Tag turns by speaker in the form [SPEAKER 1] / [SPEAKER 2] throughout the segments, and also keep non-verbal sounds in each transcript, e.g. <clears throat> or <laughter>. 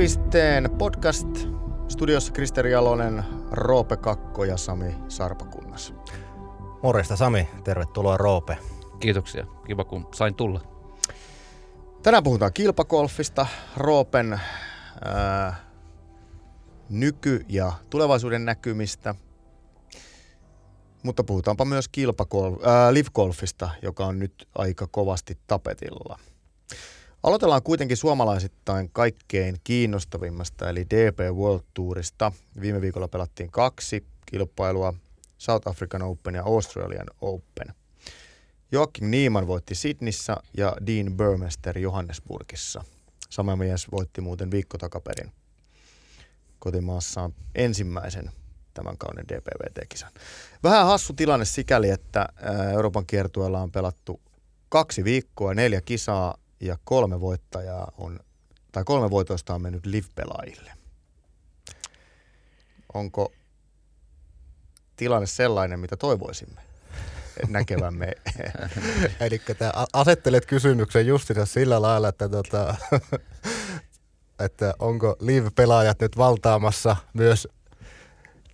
[SPEAKER 1] Keskipisteen podcast. Studiossa Kristeri Jalonen, Roope Kakko ja Sami Sarpakunnas.
[SPEAKER 2] Morjesta Sami, tervetuloa Roope.
[SPEAKER 3] Kiitoksia, kiva kun sain tulla.
[SPEAKER 1] Tänään puhutaan kilpakolfista, Roopen ää, nyky- ja tulevaisuuden näkymistä. Mutta puhutaanpa myös kilpakol- ää, live-golfista, joka on nyt aika kovasti tapetilla. Aloitellaan kuitenkin suomalaisittain kaikkein kiinnostavimmasta, eli DP World Tourista. Viime viikolla pelattiin kaksi kilpailua, South African Open ja Australian Open. Joakim Niiman voitti Sydneyssä ja Dean Burmester Johannesburgissa. Sama mies voitti muuten viikko takaperin kotimaassaan ensimmäisen tämän kauden DPVT-kisan. Vähän hassu tilanne sikäli, että Euroopan kiertueella on pelattu kaksi viikkoa, neljä kisaa ja kolme voittajaa on, tai kolme voitoista on mennyt live-pelaajille. Onko tilanne sellainen, mitä toivoisimme näkevämme? <laughs>
[SPEAKER 2] Eli asettelet kysymyksen justiinsa sillä lailla, että, tota, <laughs> että onko live-pelaajat nyt valtaamassa myös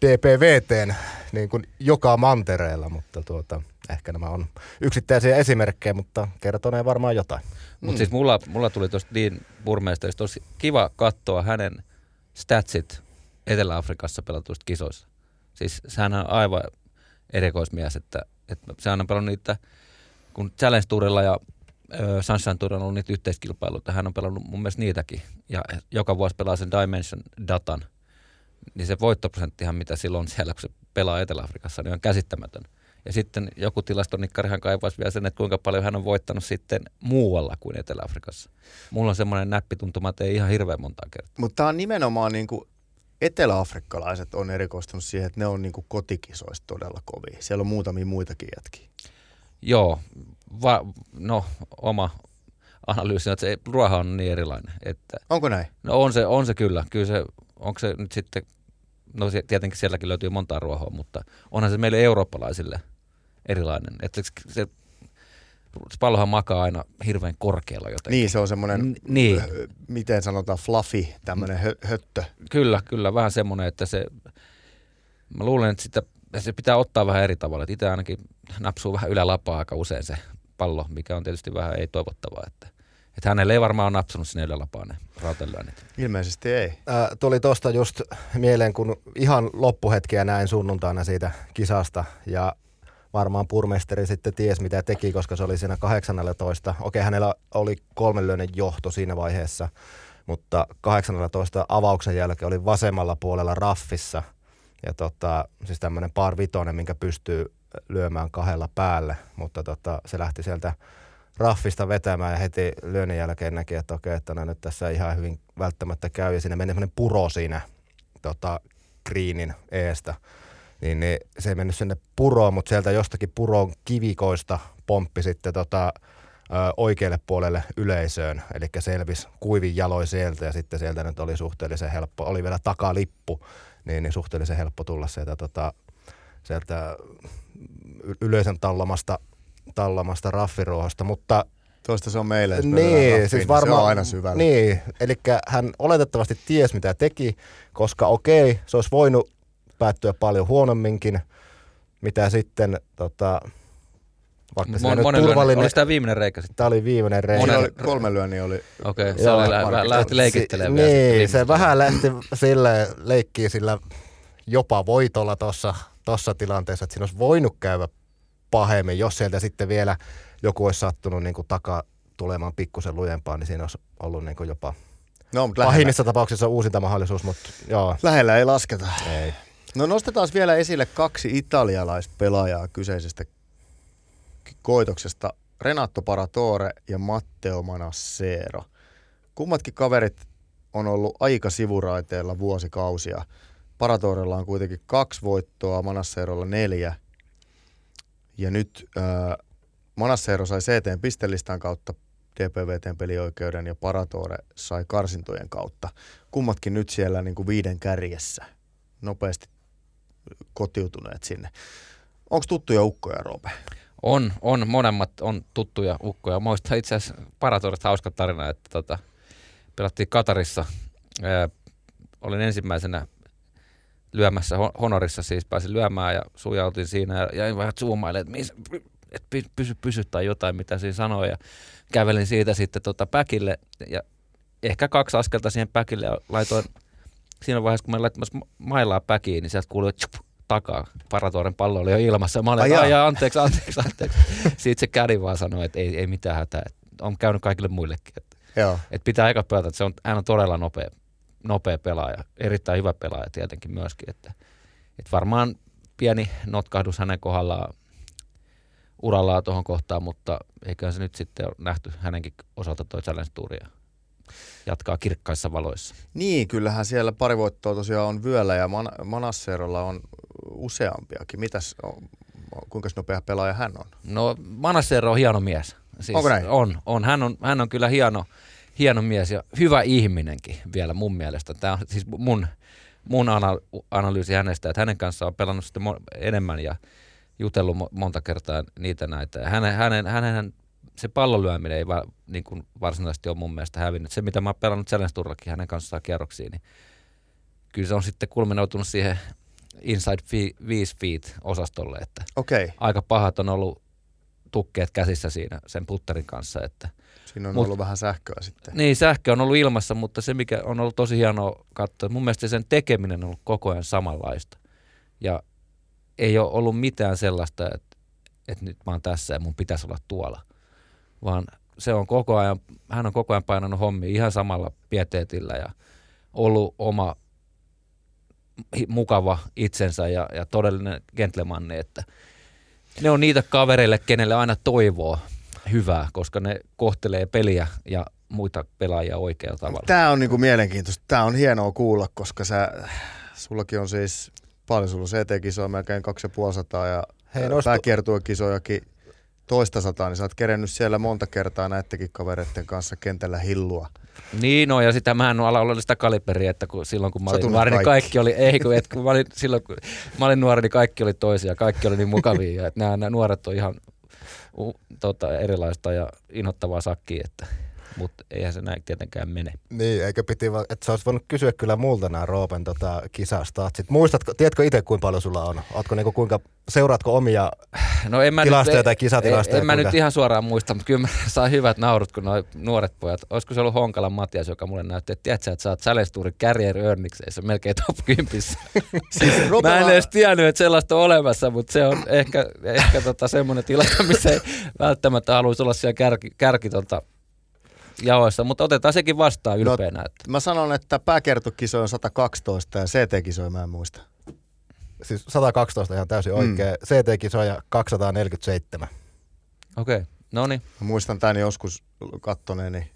[SPEAKER 2] DPVTn niin kuin joka mantereella, mutta tuota, ehkä nämä on yksittäisiä esimerkkejä, mutta kertonee varmaan jotain.
[SPEAKER 3] Mutta mm. siis mulla, mulla tuli tuosta Dean Burmeista tosi kiva katsoa hänen statsit Etelä-Afrikassa pelatuista kisoissa. Siis sehän on aivan erikoismies, että, että sehän on pelannut niitä, kun Challenge Tourilla ja ö, Sunshine Tourilla on ollut niitä yhteiskilpailuita, hän on pelannut mun mielestä niitäkin. Ja joka vuosi pelaa sen Dimension datan, niin se voittoprosenttihan, mitä silloin siellä, kun se pelaa Etelä-Afrikassa, niin on käsittämätön. Ja sitten joku tilastonikkarihan kaivaisi vielä sen, että kuinka paljon hän on voittanut sitten muualla kuin Etelä-Afrikassa. Mulla on semmoinen näppituntuma, että ei ihan hirveän monta kertaa.
[SPEAKER 1] Mutta tämä on nimenomaan niin kuin eteläafrikkalaiset on erikoistunut siihen, että ne on niin kuin kotikisoista todella kovia. Siellä on muutamia muitakin jätkiä.
[SPEAKER 3] Joo, va, no oma analyysi on, että se ruoha on niin erilainen. Että,
[SPEAKER 1] Onko näin?
[SPEAKER 3] No on se, on se kyllä. Kyllä se, onko se nyt sitten, no tietenkin sielläkin löytyy montaa ruohoa, mutta onhan se meille eurooppalaisille – erilainen. Että se, se pallohan makaa aina hirveän korkealla jotenkin.
[SPEAKER 1] Niin, se on semmoinen, N- niin. miten sanotaan, fluffy, tämmöinen hö- höttö.
[SPEAKER 3] Kyllä, kyllä, vähän semmoinen, että se, mä luulen, että sitä, se pitää ottaa vähän eri tavalla. Itse ainakin napsuu vähän ylälapaa aika usein se pallo, mikä on tietysti vähän ei toivottavaa, että että hänelle ei varmaan ole napsunut sinne ylälapaan ne rautelyönnit.
[SPEAKER 1] Ilmeisesti ei.
[SPEAKER 2] Äh, tuli tuosta just mieleen, kun ihan loppuhetkiä näin sunnuntaina siitä kisasta ja varmaan purmesteri sitten ties mitä teki, koska se oli siinä 18. Okei, hänellä oli kolmenlyönen johto siinä vaiheessa, mutta 18 avauksen jälkeen oli vasemmalla puolella raffissa. Ja tota, siis tämmöinen par vitonen, minkä pystyy lyömään kahdella päälle, mutta tota, se lähti sieltä raffista vetämään ja heti lyönnin jälkeen näki, että okei, että no nyt tässä ihan hyvin välttämättä käy. Ja siinä meni semmoinen puro siinä tota, greenin eestä. Niin, niin se ei mennyt sinne puroon, mutta sieltä jostakin puron kivikoista pomppi sitten tota, ö, oikealle puolelle yleisöön, eli selvisi kuivin jaloi sieltä ja sitten sieltä nyt oli suhteellisen helppo, oli vielä takalippu, niin, niin suhteellisen helppo tulla sieltä, tota, sieltä yleisön tallamasta, tallamasta raffiruohosta, mutta
[SPEAKER 1] Tuosta se on meille,
[SPEAKER 2] niin,
[SPEAKER 1] raffiin, siis varmaan, se on aina syvällä.
[SPEAKER 2] Niin, eli hän oletettavasti ties mitä teki, koska okei, se olisi voinut päättyä paljon huonomminkin, mitä sitten tota,
[SPEAKER 3] vaikka Mon, monen turvallinen... Oliko tämä viimeinen reikä sitten?
[SPEAKER 2] Tämä oli viimeinen reikä.
[SPEAKER 1] Monen... Oli, kolme lyönniä oli.
[SPEAKER 3] Okei, okay, se oli lä- lähti leikittelemään
[SPEAKER 2] si- Niin, se vähän lähti sille leikkiä sillä jopa voitolla tuossa tossa tilanteessa, että siinä olisi voinut käydä pahemmin, jos sieltä sitten vielä joku olisi sattunut niin kuin taka tulemaan pikkusen lujempaan, niin siinä olisi ollut niin kuin jopa no, pahimmissa tapauksissa uusinta mahdollisuus, mutta joo.
[SPEAKER 1] Lähellä ei lasketa.
[SPEAKER 2] Ei.
[SPEAKER 1] No nostetaan vielä esille kaksi italialaispelaajaa kyseisestä koitoksesta. Renato Paratore ja Matteo Manassero. Kummatkin kaverit on ollut aika sivuraiteella vuosikausia. Paratorella on kuitenkin kaksi voittoa, Manasserolla neljä. Ja nyt äh, Manassero sai CTn pistelistan kautta DPVTn pelioikeuden ja Paratore sai karsintojen kautta. Kummatkin nyt siellä niin kuin viiden kärjessä. Nopeasti kotiutuneet sinne. Onko tuttuja ukkoja, Roope?
[SPEAKER 3] On, on. Monemmat on tuttuja ukkoja. Muista itse asiassa Paratorista hauska tarina, että tota, pelattiin Katarissa ää, olin ensimmäisenä lyömässä honorissa, siis pääsin lyömään ja sujautin siinä ja jäin vähän zoomailemaan, että et pysy, pysy tai jotain, mitä siinä sanoi ja kävelin siitä sitten tota päkille ja ehkä kaksi askelta siihen päkille ja laitoin siinä vaiheessa, kun mä laittamassa mailaa päkiin, niin sieltä kuului tjup, takaa. Paratoren pallo oli jo ilmassa. Mä olin, ai, anteeksi, anteeksi, anteeksi. <laughs> Sitten se kädi vaan sanoi, että ei, ei mitään hätää. On käynyt kaikille muillekin. Että,
[SPEAKER 1] Joo.
[SPEAKER 3] että pitää aika pelata, että se on, hän on todella nopea, nopea pelaaja. Erittäin hyvä pelaaja tietenkin myöskin. Että, että varmaan pieni notkahdus hänen kohdallaan urallaan tuohon kohtaan, mutta eiköhän se nyt sitten ole nähty hänenkin osalta toi Challenge Touria jatkaa kirkkaissa valoissa.
[SPEAKER 1] Niin, kyllähän siellä pari voittoa tosiaan on vyöllä ja Man- Manasserolla on useampiakin. Mitäs, kuinka nopea pelaaja hän on?
[SPEAKER 3] No Manassero on hieno mies.
[SPEAKER 1] Siis Onko näin?
[SPEAKER 3] On, on. Hän, on. hän on kyllä hieno, hieno mies ja hyvä ihminenkin vielä mun mielestä. Tämä on siis mun, mun analyysi hänestä, että hänen kanssaan on pelannut sitten enemmän ja jutellut monta kertaa niitä näitä. Hänen, hänen, hänen se pallonlyöminen ei va, niin kuin varsinaisesti ole mun mielestä hävinnyt. Se, mitä mä oon pelannut Challenge hänen kanssaan kierroksiin, niin kyllä se on sitten kulminoutunut siihen Inside 5 feet osastolle, että
[SPEAKER 1] okay.
[SPEAKER 3] aika pahat on ollut tukkeet käsissä siinä sen putterin kanssa. Että
[SPEAKER 1] Siinä on Mut, ollut vähän sähköä sitten.
[SPEAKER 3] Niin, sähkö on ollut ilmassa, mutta se mikä on ollut tosi hienoa katsoa, mun mielestä sen tekeminen on ollut koko ajan samanlaista. Ja ei ole ollut mitään sellaista, että, että nyt mä oon tässä ja mun pitäisi olla tuolla vaan se on koko ajan, hän on koko ajan painanut hommi ihan samalla pieteetillä ja ollut oma mukava itsensä ja, ja todellinen gentlemanni, että ne on niitä kavereille, kenelle aina toivoo hyvää, koska ne kohtelee peliä ja muita pelaajia oikealla tavalla.
[SPEAKER 1] Tämä on niinku mielenkiintoista. Tämä on hienoa kuulla, koska sä, sullakin on siis paljon, sulla CT-kisoja melkein 2500 ja Hei, pääkiertuekisojakin toista sataa, niin sä oot kerennyt siellä monta kertaa näittekin kavereiden kanssa kentällä hillua.
[SPEAKER 3] Niin no, ja sitä mä en ole olla sitä kaliberiä, että kun, silloin kun mä olin nuori, niin kaikki oli, ei kun, et, kun mä olin, silloin kun mä olin nuori, niin kaikki oli toisia, kaikki oli niin mukavia, ja että nämä, nämä nuoret on ihan tota, erilaista ja inhottavaa sakkia, että mutta eihän se näin tietenkään mene.
[SPEAKER 2] Niin, eikä piti että sä olisit voinut kysyä kyllä multa nämä Roopen tota, kisastatsit. Muistatko, tiedätkö itse kuinka paljon sulla on? Ootko niinku kuinka, seuraatko omia <sighs> no en mä tilastoja nyt, tai kisatilastoja?
[SPEAKER 3] En, en mä nyt ihan suoraan muista, mutta kyllä mä <laughs> saan hyvät naurut, kun nuo nuoret pojat, olisiko se ollut Honkalan Matias, joka mulle näytti, että tiedätkö, että sä oot Sälestuurin carrier earningseissä melkein top 10. <laughs> siis <laughs> mä en edes tiennyt, että sellaista on olemassa, mutta se on ehkä, ehkä tota semmoinen tilanne, missä ei välttämättä haluaisi olla siellä kärki, kärki tota, jaoissa, mutta otetaan sekin vastaan no, ylpeänä. No,
[SPEAKER 1] että. Mä sanon, että pääkertokisoja on 112 ja CT-kisoja mä en muista.
[SPEAKER 2] Siis 112 ihan täysin mm. oikein. CT-kisoja 247.
[SPEAKER 3] Okei, okay. no niin.
[SPEAKER 1] Muistan tämän joskus kattoneeni,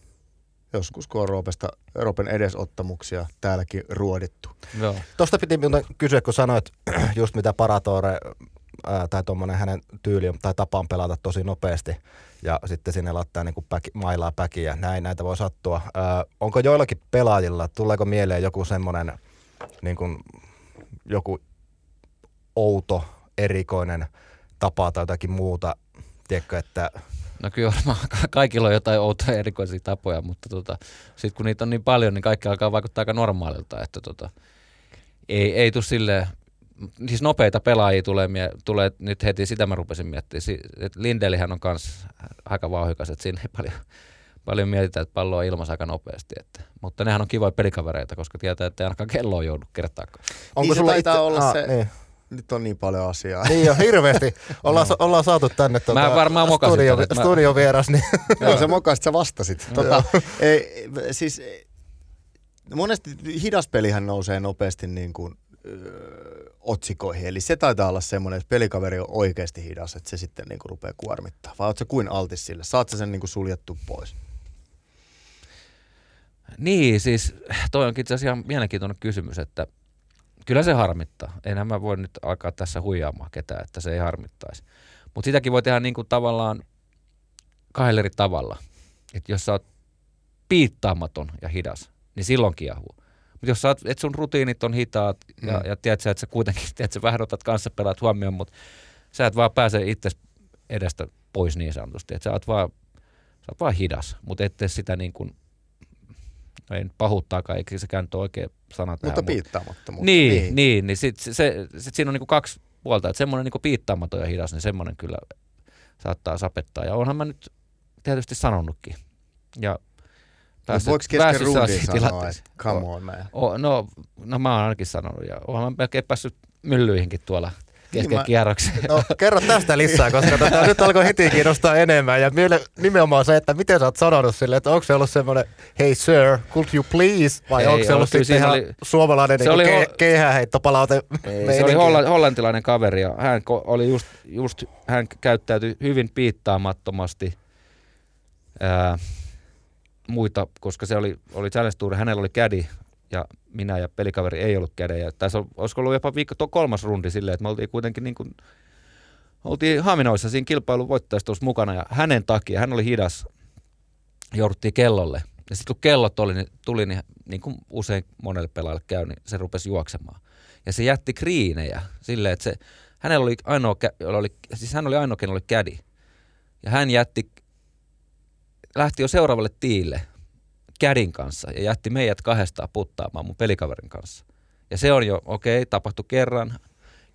[SPEAKER 1] joskus kun on Roopesta, Roopen edesottamuksia täälläkin ruodittu.
[SPEAKER 2] Joo. Tuosta piti kysyä, kun sanoit <clears throat> just mitä Paratore tai tuommoinen hänen tyyli tai tapaan pelata tosi nopeasti ja sitten sinne laittaa niin päki, mailaa päkiä. Näin näitä voi sattua. Ää, onko joillakin pelaajilla, tuleeko mieleen joku semmoinen niin kuin, joku outo, erikoinen tapa tai jotakin muuta, tiedätkö, että
[SPEAKER 3] No kyllä kaikilla on jotain outoja erikoisia tapoja, mutta tota, sitten kun niitä on niin paljon, niin kaikki alkaa vaikuttaa aika normaalilta, että tota, ei, ei tule silleen, siis nopeita pelaajia tulee, tulee nyt heti, sitä mä rupesin miettimään. Lindelihän on myös aika vauhikas, että siinä ei paljon, paljon mietitä, että pallo on ilmassa aika nopeasti. Että, mutta nehän on kivoja pelikavereita, koska tietää, että ei ainakaan kello joudu kertaakaan.
[SPEAKER 1] Onko niin sulla itse... olla ah, se... Niin. Nyt on niin paljon asiaa.
[SPEAKER 2] Niin jo, hirveästi. Ollaan, <laughs> no. ollaan saatu tänne tuota,
[SPEAKER 3] mä varmaan mokasin studio,
[SPEAKER 2] tänne. studiovieras. Niin. <laughs>
[SPEAKER 1] Joo, se mokasit, sä vastasit. Tuota, ei, siis monesti hidas pelihän nousee nopeasti niin kuin, öö, otsikoihin. Eli se taitaa olla semmoinen, että pelikaveri on oikeasti hidas, että se sitten niin kuin rupeaa kuormittaa. Vai ootko kuin altis sille? Saat sen niin kuin suljettu pois?
[SPEAKER 3] Niin, siis toi onkin itse asiassa ihan mielenkiintoinen kysymys, että kyllä se harmittaa. Enhän mä voi nyt alkaa tässä huijaamaan ketään, että se ei harmittaisi. Mutta sitäkin voi tehdä niin kuin tavallaan kahdella eri tavalla. Että jos sä oot piittaamaton ja hidas, niin silloin kiehuu. Mutta jos sä oot, et sun rutiinit on hitaat ja, mm. ja tiedät sä, että sä kuitenkin <laughs> tiedät, sä vähän otat kanssa pelaat huomioon, mutta sä et vaan pääse itse edestä pois niin sanotusti. Että sä oot vaan, sä oot vaan hidas, mutta et tee sitä niin kuin no ei nyt pahuuttaakaan, eikä sekään nyt ole oikea sana tähän.
[SPEAKER 1] Mutta piittaamattomuutta.
[SPEAKER 3] Niin, niin, niin, niin sit, se, se, sit siinä on niinku kaksi puolta, että semmoinen niinku piittaamaton ja hidas, niin semmoinen kyllä saattaa sapettaa. Ja onhan mä nyt tietysti sanonutkin. Ja
[SPEAKER 1] No voiko kesken rundin sanoa, että come on man?
[SPEAKER 3] O, no, no mä oon ainakin sanonut ja oonhan mä melkein päässyt myllyihinkin tuolla kesken niin kierroksen.
[SPEAKER 2] No kerro tästä lisää, <laughs> koska tota, nyt alkoi heti kiinnostaa enemmän. Ja nimenomaan se, että miten sä oot sanonut sille, että onko se ollut semmoinen, hey sir, could you please? Vai onko se ollut sitten ihan oli, suomalainen se niin oli ke- keihäheittopalaute?
[SPEAKER 3] Ei, se oli holla, hollantilainen kaveri ja hän, oli just, just, hän käyttäytyi hyvin piittaamattomasti. Ää, muita, koska se oli, oli Challenge Tour, hänellä oli kädi ja minä ja pelikaveri ei ollut kädejä. Tässä olisiko ollut jopa viikko tuo kolmas rundi silleen, että me oltiin kuitenkin niin kuin, oltiin Haminoissa siinä kilpailun voittajastossa mukana ja hänen takia, hän oli hidas, jouduttiin kellolle. Ja sitten kun kellot oli, niin tuli, niin, niin kuin usein monelle pelaajalle käy, niin se rupesi juoksemaan. Ja se jätti kriinejä silleen, että se, hänellä oli ainoa, oli, siis hän oli ainoa, ken oli kädi. Ja hän jätti lähti jo seuraavalle tiille kädin kanssa ja jätti meidät kahdestaan puttaamaan mun pelikaverin kanssa. Ja se on jo, okei, okay, tapahtui kerran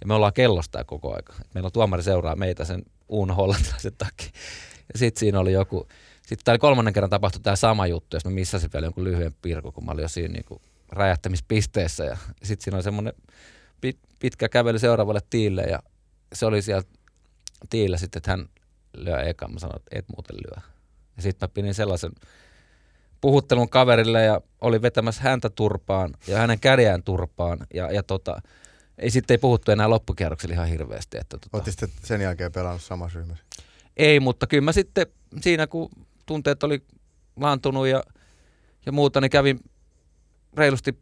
[SPEAKER 3] ja me ollaan kellosta koko aika. Meillä on tuomari seuraa meitä sen uun hollantilaisen takia. Ja sitten siinä oli joku, sitten tämä kolmannen kerran tapahtui tämä sama juttu, jos mä missasin vielä jonkun lyhyen pirku, kun mä olin jo siinä niinku räjähtämispisteessä. Ja sitten siinä oli semmoinen pit, pitkä kävely seuraavalle tiille ja se oli siellä tiillä sitten, että hän lyö eka. Mä sanoin, että et muuten lyö. Ja sitten mä pidin sellaisen puhuttelun kaverille ja oli vetämässä häntä turpaan ja hänen kädään turpaan. Ja, ja tota, ei sitten ei puhuttu enää loppukierroksella ihan hirveästi. Että tota,
[SPEAKER 1] Oletteko sen jälkeen pelannut samassa ryhmässä?
[SPEAKER 3] Ei, mutta kyllä mä sitten siinä kun tunteet oli laantunut ja, ja muuta, niin kävin reilusti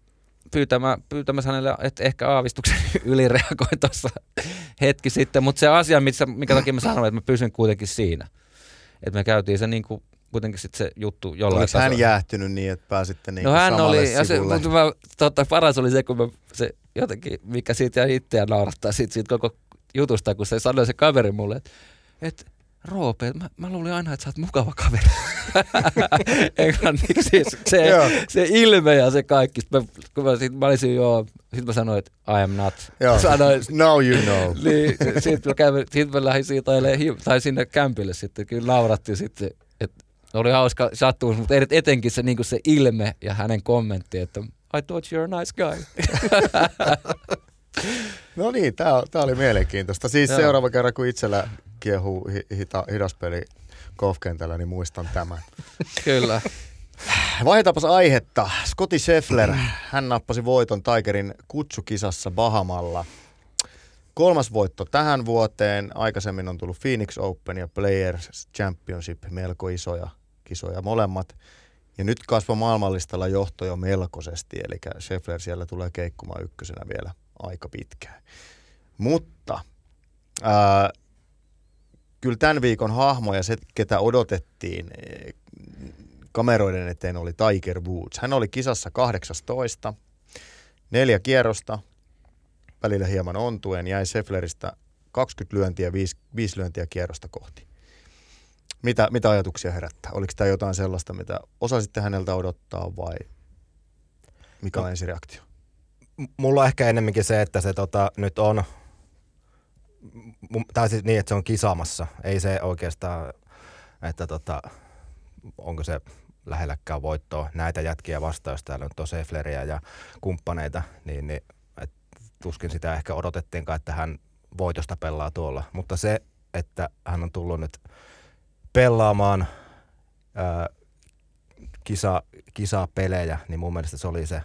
[SPEAKER 3] pyytämään, pyytämässä hänelle, että ehkä aavistuksen <laughs> ylireagoin tuossa hetki sitten. Mutta se asia, missä, mikä takia mä sanoin, että mä pysyn kuitenkin siinä – että me käytiin se niin kuin kuitenkin sit se juttu jollain
[SPEAKER 1] Oliko hän jäähtynyt niin, että pääsitte niin
[SPEAKER 3] No hän oli,
[SPEAKER 1] ja
[SPEAKER 3] se, mutta mä, totta, paras oli se, kun mä, se jotenkin, mikä siitä jäi itseään naurattaa siitä, siitä koko jutusta, kun se sanoi se kaveri mulle, että, että Roope, mä, mä luulin aina, että sä oot mukava kaveri. <laughs> Englanniksi siis se, se ilme ja se kaikki. Sitten mä, kun mä, sit, mä olisin joo, sitten mä sanoin, että I am not.
[SPEAKER 1] Joo. Sanoin, <laughs> Now you know. <laughs>
[SPEAKER 3] niin, sitten mä, kävin, sit mä lähdin siitä tai sinne kämpille sitten. Kyllä naurattiin sitten, että oli hauska sattumus, mutta etenkin se, niin se ilme ja hänen kommentti, että I thought you're a nice guy.
[SPEAKER 1] no niin, tämä oli mielenkiintoista. Siis Joo. seuraava kerran, kun itsellä kiehuu hita, hidaspeli golfkentällä, niin muistan tämän. <laughs>
[SPEAKER 3] Kyllä.
[SPEAKER 1] Vaihdetaanpas aihetta. Scotty Scheffler, hän nappasi voiton Tigerin kutsukisassa Bahamalla. Kolmas voitto tähän vuoteen. Aikaisemmin on tullut Phoenix Open ja Players Championship, melko isoja kisoja molemmat. Ja nyt kasvoi maailmanlistalla johto jo melkoisesti, eli Scheffler siellä tulee keikkumaan ykkösenä vielä aika pitkään. Mutta ää, kyllä tämän viikon hahmo ja se, ketä odotettiin eh, kameroiden eteen oli Tiger Woods. Hän oli kisassa 18, neljä kierrosta, välillä hieman ontuen, jäi Seffleristä 20 lyöntiä, 5, 5 lyöntiä kierrosta kohti. Mitä, mitä ajatuksia herättää? Oliko tämä jotain sellaista, mitä osasitte häneltä odottaa vai mikä on no, ensireaktio?
[SPEAKER 2] Mulla on ehkä enemmänkin se, että se tota, nyt on tai siis niin, että se on kisaamassa. Ei se oikeastaan, että tota, onko se lähelläkään voittoa näitä jätkiä vastaan, jos täällä on Tosefleriä ja kumppaneita, niin, niin et, tuskin sitä ehkä odotettiinkaan, että hän voitosta pelaa tuolla. Mutta se, että hän on tullut nyt pelaamaan ää, kisa, kisapelejä, niin mun mielestä se oli se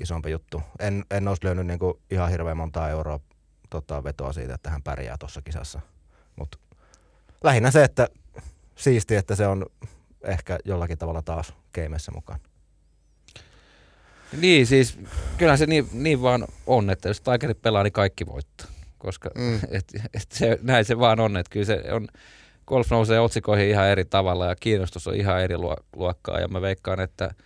[SPEAKER 2] isompi juttu. En, en olisi lyönyt niinku ihan hirveän montaa euroa tota, vetoa siitä, että hän pärjää tuossa kisassa. Mutta lähinnä se, että siisti, että se on ehkä jollakin tavalla taas keimessä mukaan.
[SPEAKER 3] Niin, siis kyllähän se niin, niin vaan on, että jos Tigerit pelaa, niin kaikki voittaa. Koska mm. <laughs> et, et se, näin se vaan on, että kyllä se on, golf nousee otsikoihin ihan eri tavalla ja kiinnostus on ihan eri luokkaa ja mä veikkaan, että –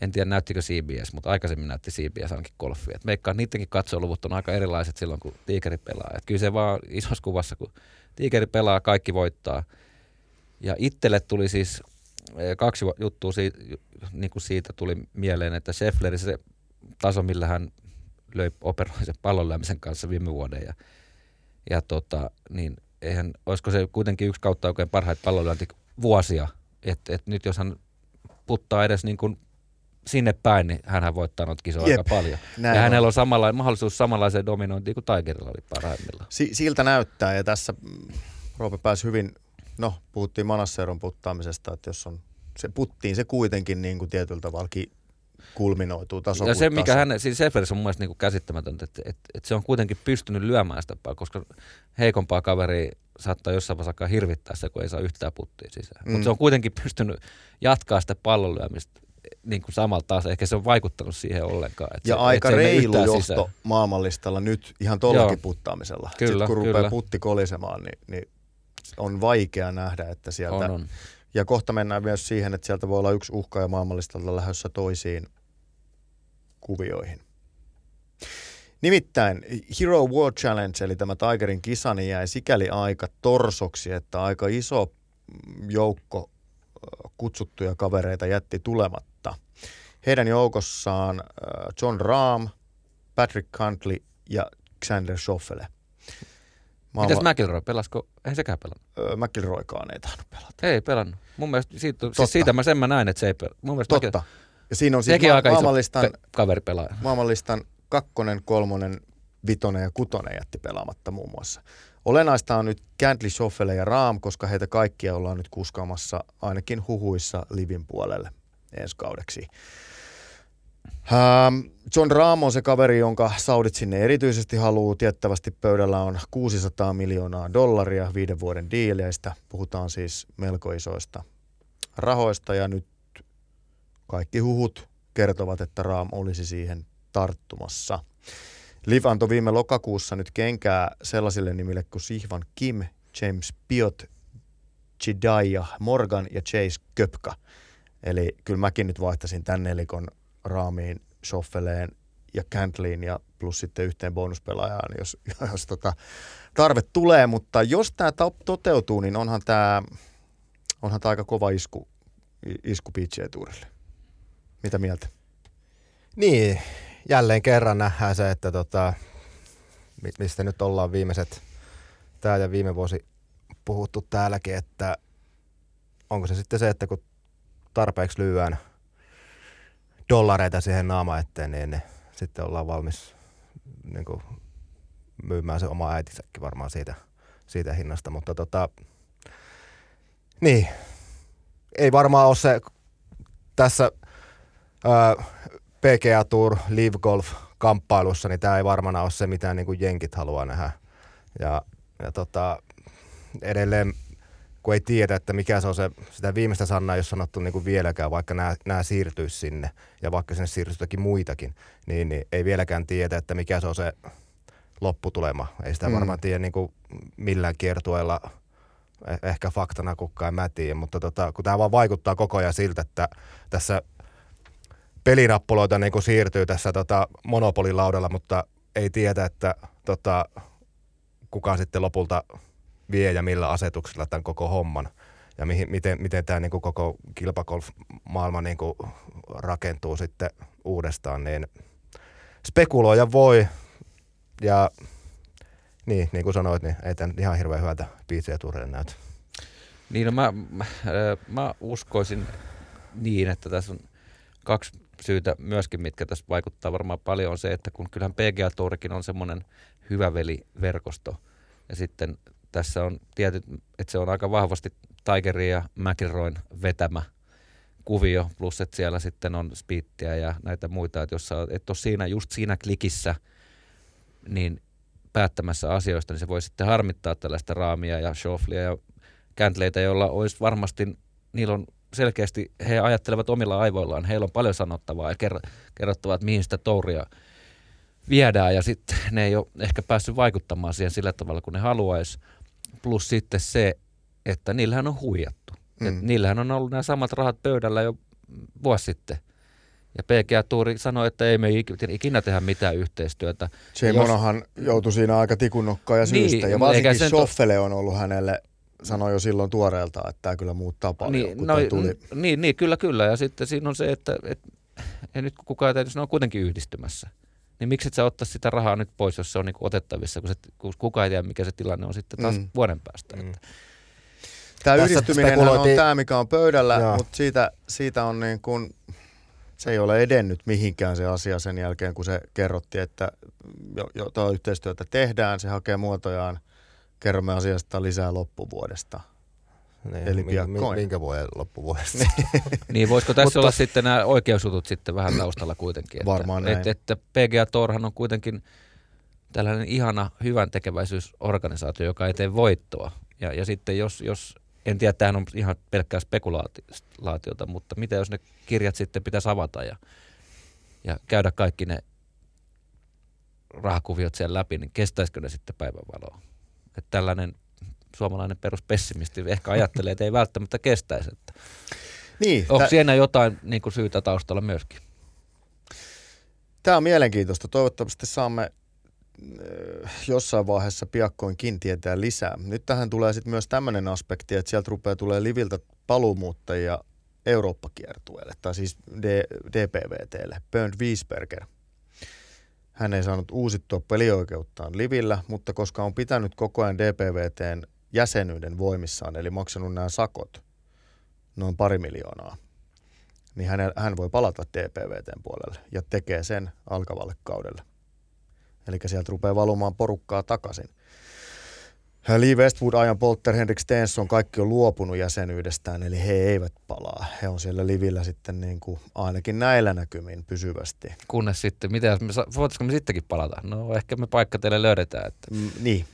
[SPEAKER 3] en tiedä näyttikö CBS, mutta aikaisemmin näytti CBS ainakin golfia. Et meikkaan niidenkin katsoluvut on aika erilaiset silloin, kun tiikeri pelaa. Et kyllä se vaan isossa kuvassa, kun tiikeri pelaa, kaikki voittaa. Ja itselle tuli siis kaksi juttua siitä, niin kuin siitä tuli mieleen, että Scheffleri se taso, millä hän löi operoisen pallonlämisen kanssa viime vuoden ja, ja tota, niin eihän, olisiko se kuitenkin yksi kautta oikein parhaita pallonlyönti vuosia, että et nyt jos hän puttaa edes niin kuin sinne päin, niin hän voittaa noita kisoja aika paljon. ja on. hänellä on samalla, mahdollisuus samanlaiseen dominointiin kuin Tigerilla oli parhaimmillaan.
[SPEAKER 1] Si- siltä näyttää ja tässä mm, Roope pääsi hyvin, no puhuttiin Manasseron puttaamisesta, että jos on se puttiin se kuitenkin niin kuin tietyllä tavalla kulminoituu taso
[SPEAKER 3] Ja se, mikä hän, siis Sefers on mun mielestä niin käsittämätöntä, että, että, että, se on kuitenkin pystynyt lyömään sitä, koska heikompaa kaveria saattaa jossain vaiheessa hirvittää se, kun ei saa yhtään puttia sisään. Mm. Mutta se on kuitenkin pystynyt jatkaa sitä pallonlyömistä niin kuin samalla taas. Ehkä se on vaikuttanut siihen ollenkaan.
[SPEAKER 1] Että ja
[SPEAKER 3] se,
[SPEAKER 1] aika reilu johto sisään. maailmanlistalla nyt ihan tuollakin puttaamisella. Kyllä, Sitten kun kyllä. rupeaa putti kolisemaan, niin, niin on vaikea nähdä, että sieltä... On, on. Ja kohta mennään myös siihen, että sieltä voi olla yksi uhka ja maailmanlistalta lähdössä toisiin kuvioihin. Nimittäin Hero World Challenge, eli tämä Tigerin kisa, niin jäi sikäli aika torsoksi, että aika iso joukko kutsuttuja kavereita jätti tulematta. Heidän joukossaan John Rahm, Patrick Cantley ja Xander Schoffele.
[SPEAKER 3] Maailma... Mitäs McIlroy, pelasko? Ei sekään pelannut.
[SPEAKER 1] Öö, McIlroykaan ei tahdo pelata.
[SPEAKER 3] Ei pelannut. Mun mielestä siitä, siis siitä mä sen mä näin, että se ei pelannut. Mun mielestä
[SPEAKER 1] Totta. McIl... Ja siinä on siis ma-
[SPEAKER 3] aika maailmanlistan, pe- kaveripelaaja.
[SPEAKER 1] maailmanlistan kakkonen, kolmonen, vitonen ja kutonen jätti pelaamatta muun muassa. Olennaista on nyt Cantley, Schoffele ja Raam, koska heitä kaikkia ollaan nyt kuskaamassa ainakin huhuissa Livin puolelle ensi kaudeksi. Ähm, John Raam on se kaveri, jonka Saudit sinne erityisesti haluaa. Tiettävästi pöydällä on 600 miljoonaa dollaria viiden vuoden diileistä. Puhutaan siis melko isoista rahoista ja nyt kaikki huhut kertovat, että Raam olisi siihen tarttumassa. Liv antoi viime lokakuussa nyt kenkää sellaisille nimille kuin Sihvan Kim, James Piot, Chidaya Morgan ja Chase Köpka. Eli kyllä mäkin nyt vaihtaisin tämän nelikon raamiin Schoffeleen ja Cantleyin ja plus sitten yhteen bonuspelaajaan, jos, <laughs> jos tota tarve tulee. Mutta jos tämä toteutuu, niin onhan tämä onhan tää aika kova isku, isku Tourille. Mitä mieltä?
[SPEAKER 2] Niin, jälleen kerran nähdään se, että tota, mistä nyt ollaan viimeiset, tämä ja viime vuosi puhuttu täälläkin, että onko se sitten se, että kun tarpeeksi lyöään dollareita siihen naama eteen, niin, niin sitten ollaan valmis niin kuin, myymään se oma äitisäkin varmaan siitä, siitä hinnasta, mutta tota, niin, ei varmaan ole se tässä ää, PGA Tour, Live Golf kamppailussa, niin tämä ei varmaan ole se, mitä niin kuin jenkit haluaa nähdä. Ja, ja tota, edelleen kun ei tiedä, että mikä se on se, sitä viimeistä sanaa ole sanottu niin kuin vieläkään, vaikka nämä, nämä siirtyisi sinne ja vaikka sinne siirtyisi jotakin muitakin, niin, niin ei vieläkään tiedä, että mikä se on se lopputulema. Ei sitä mm. varmaan tiedä niin kuin millään kiertueella, eh, ehkä faktana kukaan, en mä tiedä, mutta tota, kun tämä vaan vaikuttaa koko ajan siltä, että tässä pelinappuloita niin kuin siirtyy tässä tota, monopolilaudalla, mutta ei tiedä, että tota, kuka sitten lopulta vie ja millä asetuksella tämän koko homman ja mihin, miten, miten tämä niin koko kilpakolf-maailma niin rakentuu sitten uudestaan, niin spekuloida voi ja niin, niin kuin sanoit, niin ei tämä ihan hirveän hyvältä PGA Tourille näytä.
[SPEAKER 3] Niin, no mä, mä, mä uskoisin niin, että tässä on kaksi syytä myöskin, mitkä tässä vaikuttaa varmaan paljon, on se, että kun kyllähän PGA Tourikin on semmoinen hyvä veliverkosto, ja sitten tässä on tietyt, että se on aika vahvasti Tigerin ja McIlroyn vetämä kuvio, plus että siellä sitten on spiittiä ja näitä muita, että jos sä et ole siinä, just siinä klikissä, niin päättämässä asioista, niin se voi sitten harmittaa tällaista raamia ja Schofflia ja Käntleitä, joilla olisi varmasti, niillä on selkeästi, he ajattelevat omilla aivoillaan, heillä on paljon sanottavaa ja kerrottavaa, että mihin sitä touria viedään ja sitten ne ei ole ehkä päässyt vaikuttamaan siihen sillä tavalla kuin ne haluaisi. Plus sitten se, että niillähän on huijattu. Mm. Et niillähän on ollut nämä samat rahat pöydällä jo vuosi sitten. Ja PGA Tuuri sanoi, että ei me ikinä tehdä mitään yhteistyötä.
[SPEAKER 1] Jay jos... Monahan joutui siinä aika tikunnokkaan ja niin, syystä. Niin, ja varsinkin Soffele on ollut hänelle sanoi jo silloin tuoreelta, että tämä kyllä muuttaa paljon,
[SPEAKER 3] niin,
[SPEAKER 1] kun
[SPEAKER 3] no,
[SPEAKER 1] tuli.
[SPEAKER 3] niin, niin, kyllä, kyllä. Ja sitten siinä on se, että, että ja nyt kukaan tietysti ne on kuitenkin yhdistymässä. Niin miksi et sä ottaisi sitä rahaa nyt pois, jos se on niin otettavissa, kun, se, kun kukaan ei tiedä, mikä se tilanne on sitten taas
[SPEAKER 1] Mm.
[SPEAKER 3] vuoden päästä.
[SPEAKER 2] Mm.
[SPEAKER 3] Mm.
[SPEAKER 1] Tämä
[SPEAKER 2] Tässä
[SPEAKER 1] yhdistyminen on tämä, mikä on pöydällä,
[SPEAKER 2] Joo.
[SPEAKER 1] mutta siitä, siitä on niin kuin, se ei ole edennyt mihinkään se asia sen jälkeen, kun se kerrottiin, että jo- jotain yhteistyötä tehdään, se hakee muotojaan, kerromme asiasta lisää loppuvuodesta.
[SPEAKER 2] Niin,
[SPEAKER 1] Eli piakkoin.
[SPEAKER 2] mi- minkä vuoden loppuvuodesta? <laughs>
[SPEAKER 3] Niin voisiko tässä
[SPEAKER 2] Mutta-
[SPEAKER 3] olla sitten nämä oikeusjutut sitten vähän taustalla kuitenkin? Että,
[SPEAKER 1] Varmaan näin.
[SPEAKER 3] että, että PGA Torhan on kuitenkin tällainen ihana hyvän tekeväisyysorganisaatio, joka ei tee voittoa. Ja, ja sitten jos, jos, en tiedä, tämähän on ihan pelkkää spekulaatiota, mutta mitä jos ne kirjat sitten pitäisi avata ja, ja käydä kaikki ne rahakuviot siellä läpi, niin kestäisikö ne sitten päivänvaloa? Että tällainen suomalainen peruspessimisti ehkä ajattelee, että ei välttämättä kestäisi. Että
[SPEAKER 1] Niin,
[SPEAKER 3] Onko
[SPEAKER 1] tä-
[SPEAKER 3] siinä jotain niin kuin syytä taustalla myöskin?
[SPEAKER 1] Tämä on mielenkiintoista. Toivottavasti saamme äh, jossain vaiheessa piakkoinkin tietää lisää. Nyt tähän tulee sitten myös tämmöinen aspekti, että sieltä rupeaa tulee liviltä paluumuuttajia Eurooppa-kiertueelle, tai siis D- DPVTlle. Bernd Wiesberger. Hän ei saanut uusittua pelioikeuttaan livillä, mutta koska on pitänyt koko ajan DPVTn jäsenyyden voimissaan, eli maksanut nämä sakot, noin pari miljoonaa, niin hän, hän voi palata DPVTn puolelle ja tekee sen alkavalle kaudelle. Eli sieltä rupeaa valumaan porukkaa takaisin. Lee Westwood, Ian Polter, Henrik Stenson, kaikki on luopunut jäsenyydestään, eli he eivät palaa. He on siellä livillä sitten niin kuin ainakin näillä näkymin pysyvästi.
[SPEAKER 3] Kunnes sitten, mitä voitaisiko me sittenkin palata? No ehkä me paikka teille löydetään. Että.
[SPEAKER 1] Mm, niin,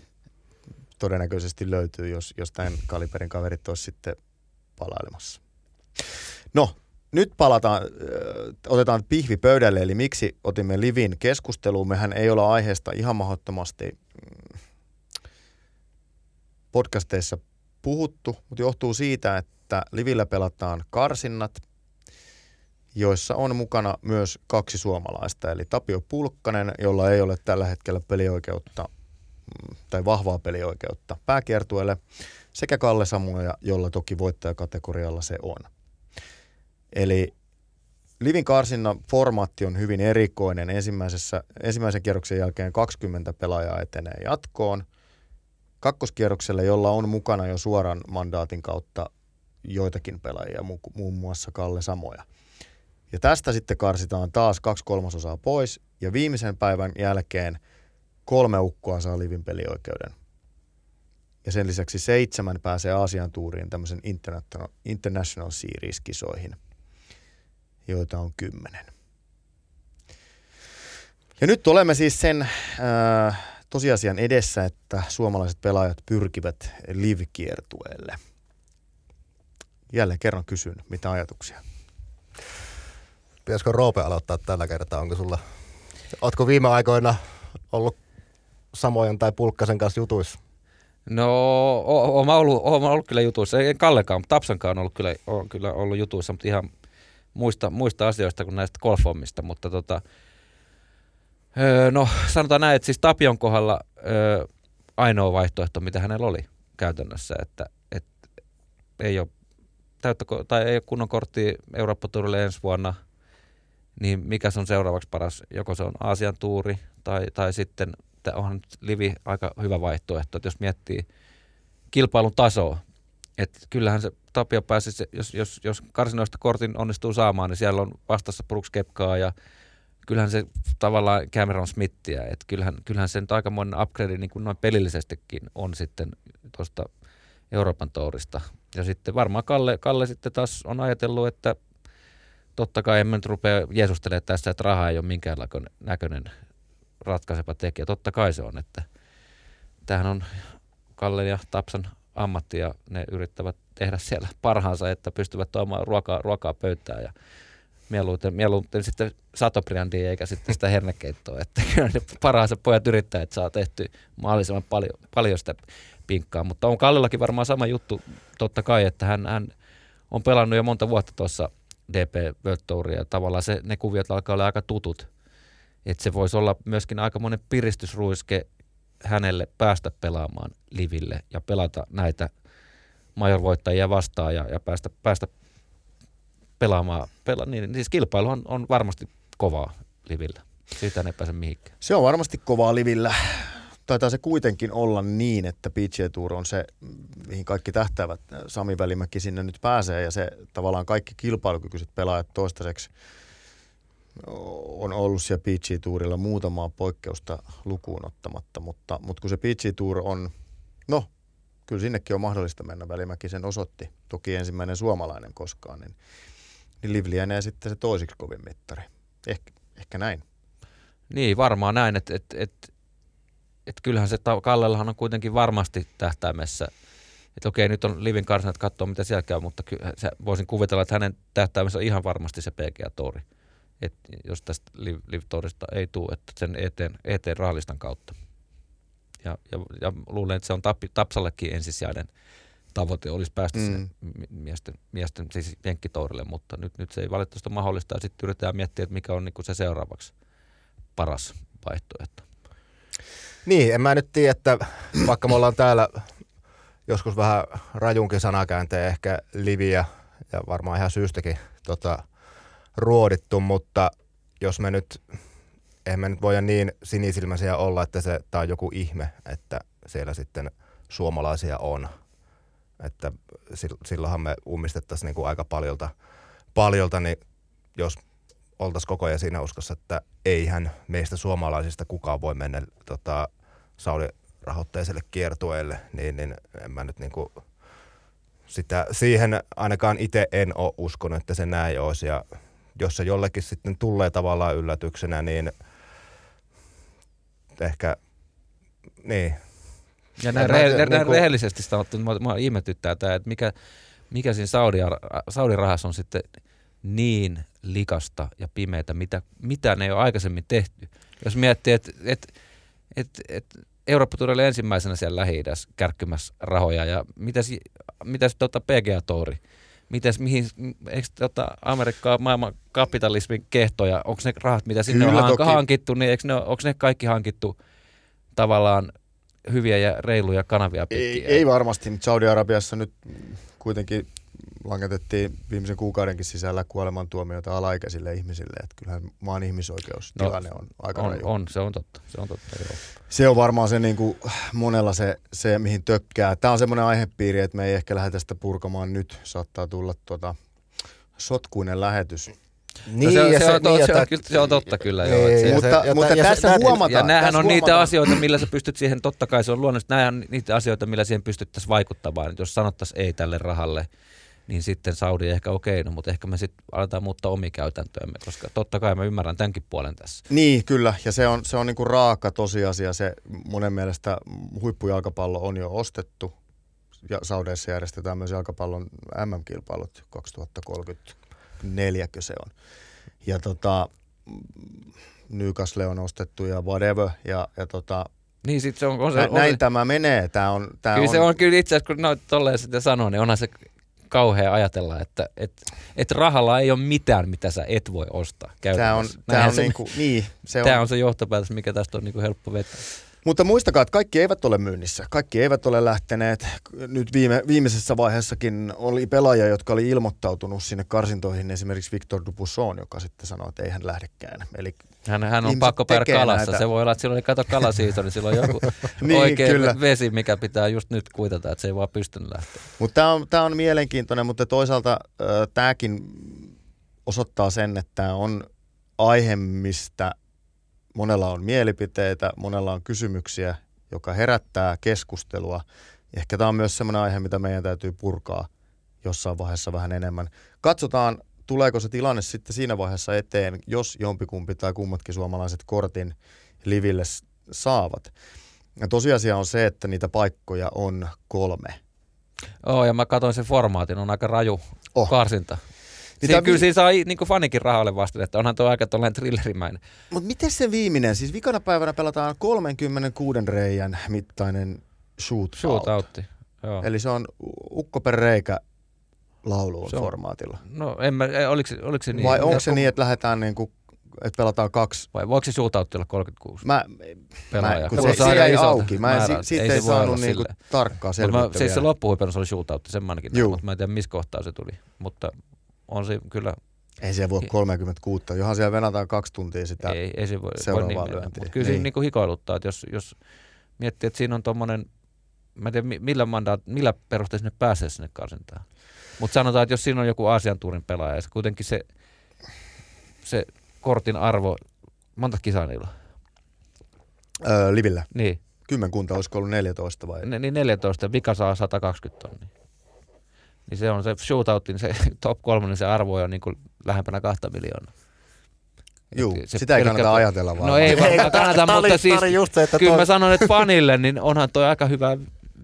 [SPEAKER 1] todennäköisesti löytyy, jos, jos tämän kaliberin kaverit olisi sitten palailemassa. No, nyt palataan, otetaan pihvi pöydälle, eli miksi otimme Livin keskusteluun. Mehän ei olla aiheesta ihan mahdottomasti mm, podcasteissa puhuttu, mutta johtuu siitä, että Livillä pelataan karsinnat, joissa on mukana myös kaksi suomalaista, eli Tapio Pulkkanen, jolla ei ole tällä hetkellä pelioikeutta tai vahvaa pelioikeutta pääkiertueelle, sekä Kalle Samuja, jolla toki voittajakategorialla se on. Eli Livin karsinnan formaatti on hyvin erikoinen. Ensimmäisessä, ensimmäisen kierroksen jälkeen 20 pelaajaa etenee jatkoon. Kakkoskierrokselle, jolla on mukana jo suoran mandaatin kautta joitakin pelaajia, mu- muun muassa Kalle Samoja. Ja tästä sitten karsitaan taas kaksi kolmasosaa pois, ja viimeisen päivän jälkeen kolme ukkoa saa Livin pelioikeuden. Ja sen lisäksi seitsemän pääsee Aasian tuuriin tämmöisen International, International Series-kisoihin, joita on kymmenen. Ja nyt olemme siis sen äh, tosiasian edessä, että suomalaiset pelaajat pyrkivät live-kiertueelle. Jälleen kerran kysyn, mitä ajatuksia?
[SPEAKER 2] Pitäisikö Roope aloittaa tällä kertaa? Onko sulla, ootko viime aikoina ollut Samojan tai Pulkkasen kanssa jutuissa?
[SPEAKER 3] No, oon mä ollut, oon mä ollut kyllä jutuissa. Ei Kallekaan, mutta Tapsankaan on ollut kyllä, on kyllä ollut jutuissa, mutta ihan muista, muista asioista kuin näistä golfommista. Mutta tota, öö, no sanotaan näin, että siis Tapion kohdalla öö, ainoa vaihtoehto, mitä hänellä oli käytännössä, että et, ei ole täyttä, tai ei ole kunnon korttia Eurooppa-tuurille ensi vuonna, niin mikä se on seuraavaksi paras? Joko se on Aasian tuuri tai, tai sitten että onhan Livi aika hyvä vaihtoehto, että jos miettii kilpailun tasoa, että kyllähän se Tapio pääsi, jos, jos, jos karsinoista kortin onnistuu saamaan, niin siellä on vastassa Brooks Kepkaa ja kyllähän se tavallaan Cameron Smithia, että kyllähän, kyllähän se nyt aikamoinen upgrade niin kuin noin pelillisestikin on sitten tuosta Euroopan tourista. Ja sitten varmaan Kalle, Kalle sitten taas on ajatellut, että totta kai emme nyt rupea jeesustelemaan tässä, että raha ei ole minkäänlainen näköinen ratkaiseva tekijä. Totta kai se on, että tämähän on Kalle ja Tapsan ammatti ja ne yrittävät tehdä siellä parhaansa, että pystyvät tuomaan ruokaa, ruokaa pöytään ja mieluiten, mieluiten sitten satobrandia eikä sitten sitä hernekeittoa, että kyllä ne parhaansa pojat yrittää, että saa tehty mahdollisimman paljon, paljon sitä pinkkaa, mutta on Kallellakin varmaan sama juttu. Totta kai, että hän, hän on pelannut jo monta vuotta tuossa DP World Touria tavallaan se, ne kuviot alkaa olla aika tutut, että se voisi olla myöskin aika monen piristysruiske hänelle päästä pelaamaan liville ja pelata näitä major-voittajia vastaan ja, ja päästä, päästä pelaamaan. Pela, niin, siis kilpailu on, on varmasti kovaa livillä. Siitä ei pääse mihinkään.
[SPEAKER 1] Se on varmasti kovaa livillä. Taitaa se kuitenkin olla niin, että PGA Tour on se, mihin kaikki tähtäävät. Sami Välimäki sinne nyt pääsee ja se tavallaan kaikki kilpailukykyiset pelaajat toistaiseksi on ollut siellä PGA Tourilla muutamaa poikkeusta lukuun ottamatta, mutta, mutta kun se PGA Tour on, no kyllä sinnekin on mahdollista mennä. Välimäki sen osoitti, toki ensimmäinen suomalainen koskaan, niin, niin Liv lienee sitten se toisiksi kovin mittari. Ehkä, ehkä näin.
[SPEAKER 3] Niin, varmaan näin, että et, et, et kyllähän se Kallellahan on kuitenkin varmasti tähtäimessä. Että okei, nyt on Livin karsinat katsoa, mitä siellä käy, mutta se, voisin kuvitella, että hänen tähtäimessä on ihan varmasti se PGA-touri. Et jos tästä Liv, Liv ei tule, että sen eteen, eteen raalistan kautta. Ja, ja, ja luulen, että se on Tap, Tapsallekin ensisijainen tavoite olisi päästä mm. se miesten, miesten siis jenkkitourille, mutta nyt, nyt se ei valitettavasti ole mahdollista. Ja sitten yritetään miettiä, että mikä on niin se seuraavaksi paras vaihtoehto.
[SPEAKER 2] Niin, en mä nyt tiedä, että vaikka me ollaan täällä joskus vähän rajunkin sanakäänteen ehkä liviä ja varmaan ihan syystäkin tota, ruodittu, mutta jos me nyt, eihän me nyt voida niin sinisilmäisiä olla, että se, on joku ihme, että siellä sitten suomalaisia on. Että silloinhan me ummistettaisiin niin kuin aika paljolta, paljolta, niin jos oltaisiin koko ajan siinä uskossa, että eihän meistä suomalaisista kukaan voi mennä tota, Saudi-rahoitteiselle kiertueelle, niin, niin en mä nyt niin kuin sitä, siihen ainakaan itse en ole uskonut, että se näin olisi. Ja jos se jollekin sitten tulee tavallaan yllätyksenä, niin ehkä, niin.
[SPEAKER 3] Ja näin, re- re- niin kuin... rehellisesti sanottu, mä, mä ihmetyttää tämä, että mikä, mikä siinä Saudi, Saudi-rahassa on sitten niin likasta ja pimeätä, mitä, mitä ne ei ole aikaisemmin tehty. Jos miettii, että et, et, et Eurooppa tulee ensimmäisenä siellä lähi kärkkymässä rahoja ja mitäs, mitäs tota PGA-touri, mitäs, mihin, eikö tota Amerikkaa maailman kapitalismin kehtoja, onko ne rahat, mitä sinne Kyllä, on toki. hankittu, niin eikö ne, onko ne kaikki hankittu tavallaan hyviä ja reiluja kanavia pitkin?
[SPEAKER 1] Ei, ei varmasti, mutta Saudi-Arabiassa nyt kuitenkin langetettiin viimeisen kuukaudenkin sisällä kuolemantuomioita alaikäisille ihmisille. Että kyllähän maan ihmisoikeustilanne no, on aika
[SPEAKER 3] on,
[SPEAKER 1] raju.
[SPEAKER 3] On, se on totta. Se on, totta joo.
[SPEAKER 1] se on varmaan se niin kuin monella se, se, mihin tökkää. Tämä on semmoinen aihepiiri, että me ei ehkä lähdetä sitä purkamaan nyt. Saattaa tulla tuota, sotkuinen lähetys.
[SPEAKER 3] Niin, no se, on, se, se, on, niin, se, on, kyllä, se on totta kyllä. Niin, joo,
[SPEAKER 1] se, mutta, ja, mutta ja, tässä huomataan.
[SPEAKER 3] Ja nämähän
[SPEAKER 1] on
[SPEAKER 3] huomataan. niitä asioita, millä sä pystyt siihen, totta kai se on luonnollisesti, nämähän on niitä asioita, millä siihen pystyttäisiin vaikuttamaan. Jos sanottaisiin ei tälle rahalle, niin sitten Saudi ehkä okei, okay, no, mutta ehkä me sitten aletaan muuttaa omia käytäntöjämme, koska totta kai mä ymmärrän tämänkin puolen tässä.
[SPEAKER 1] Niin, kyllä, ja se on, se on niinku raaka tosiasia. Se monen mielestä huippujalkapallo on jo ostettu, ja Saudeissa järjestetään myös jalkapallon MM-kilpailut 2034, se on. Ja tota, Newcastle on ostettu ja whatever, ja, ja tota,
[SPEAKER 3] niin sit se on, on se,
[SPEAKER 1] näin,
[SPEAKER 3] on
[SPEAKER 1] näin se, tämä menee. Tämä on, tämä
[SPEAKER 3] kyllä
[SPEAKER 1] on,
[SPEAKER 3] se on kyllä itse asiassa, kun noit tolleen sitten sanoo, niin onhan se kauhea ajatella, että et, et rahalla ei ole mitään, mitä sä et voi ostaa
[SPEAKER 1] Tämä on, tämä on, se, niinku, <laughs> niin,
[SPEAKER 3] se on. on se johtopäätös, mikä tästä on niinku helppo vetää.
[SPEAKER 1] Mutta muistakaa, että kaikki eivät ole myynnissä. Kaikki eivät ole lähteneet. Nyt viime, viimeisessä vaiheessakin oli pelaajia, jotka oli ilmoittautunut sinne karsintoihin, esimerkiksi Victor Dupusson, joka sitten sanoi, että ei hän lähdekään. Eli
[SPEAKER 3] hän, hän on pakko päädä kalassa. Näitä. Se voi olla, että silloin ei kato kalasiito, niin silloin on joku <laughs> niin, oikein kyllä. vesi, mikä pitää just nyt kuitata, että se ei vaan pystynyt lähteä.
[SPEAKER 1] Mutta tämä on, tää on mielenkiintoinen, mutta toisaalta äh, tämäkin osoittaa sen, että tämä on aihe, mistä monella on mielipiteitä, monella on kysymyksiä, joka herättää keskustelua. Ehkä tämä on myös sellainen aihe, mitä meidän täytyy purkaa jossain vaiheessa vähän enemmän. Katsotaan, tuleeko se tilanne sitten siinä vaiheessa eteen, jos jompikumpi tai kummatkin suomalaiset kortin liville saavat. Ja tosiasia on se, että niitä paikkoja on kolme.
[SPEAKER 3] Oh, ja mä katsoin sen formaatin, on aika raju oh. karsinta. Mitä Siin, kyllä siinä saa niin fanikin rahalle vastaan, että onhan tuo aika tuollainen thrillerimäinen.
[SPEAKER 1] Mutta miten se viimeinen? Siis vikana päivänä pelataan 36 reijän mittainen shootout.
[SPEAKER 3] Shootoutti, joo.
[SPEAKER 1] Eli se on ukko per reikä lauluun se on, formaatilla.
[SPEAKER 3] No en mä, oliko, oliko se niin?
[SPEAKER 1] Vai onko se niin, että lähdetään niin kuin että pelataan kaksi.
[SPEAKER 3] Vai voiko se shootoutti olla 36
[SPEAKER 1] Mä,
[SPEAKER 3] pelaajaa?
[SPEAKER 1] kun se,
[SPEAKER 3] aika
[SPEAKER 1] se jäi auki. Mä en, siitä
[SPEAKER 3] Ei
[SPEAKER 1] ei,
[SPEAKER 3] se voi
[SPEAKER 1] saanut niinku tarkkaa selvyyttä
[SPEAKER 3] mä, siis se
[SPEAKER 1] vielä.
[SPEAKER 3] loppuhuipennus oli shootoutti, sen mä ainakin näin, mutta mä en tiedä missä kohtaa se tuli. Mutta on se kyllä,
[SPEAKER 1] Ei siellä voi
[SPEAKER 3] Ei.
[SPEAKER 1] 36. Johan siellä venataan kaksi tuntia sitä.
[SPEAKER 3] ei, ei se voi, voi
[SPEAKER 1] seuraavaa
[SPEAKER 3] niin mennä.
[SPEAKER 1] lyöntiä.
[SPEAKER 3] Mutta kyllä siinä
[SPEAKER 1] Niin.
[SPEAKER 3] niinku hikoiluttaa, että jos, jos miettii, että siinä on tommonen, mä en tiedä mi- millä, mandaat, millä perusteella sinne pääsee sinne karsintaan. Mutta sanotaan, että jos siinä on joku Aasian tuurin pelaaja, ja se kuitenkin se, se kortin arvo, monta kisaa niillä on?
[SPEAKER 1] Öö, livillä.
[SPEAKER 3] Niin,
[SPEAKER 1] Kymmenkunta, olisiko ollut 14 vai?
[SPEAKER 3] ne, niin 14 ja vika saa 120 tonnia. Niin se on se shootoutin, se top kolme, niin se arvo on niin kuin lähempänä kahta miljoonaa.
[SPEAKER 1] Juu,
[SPEAKER 3] se
[SPEAKER 1] sitä ei kannata ajatella vaan.
[SPEAKER 3] No ei varmaan kannata, mutta siis
[SPEAKER 2] tää oli just se, että
[SPEAKER 3] kyllä
[SPEAKER 2] toi-
[SPEAKER 3] mä sanon, että fanille niin onhan toi aika hyvää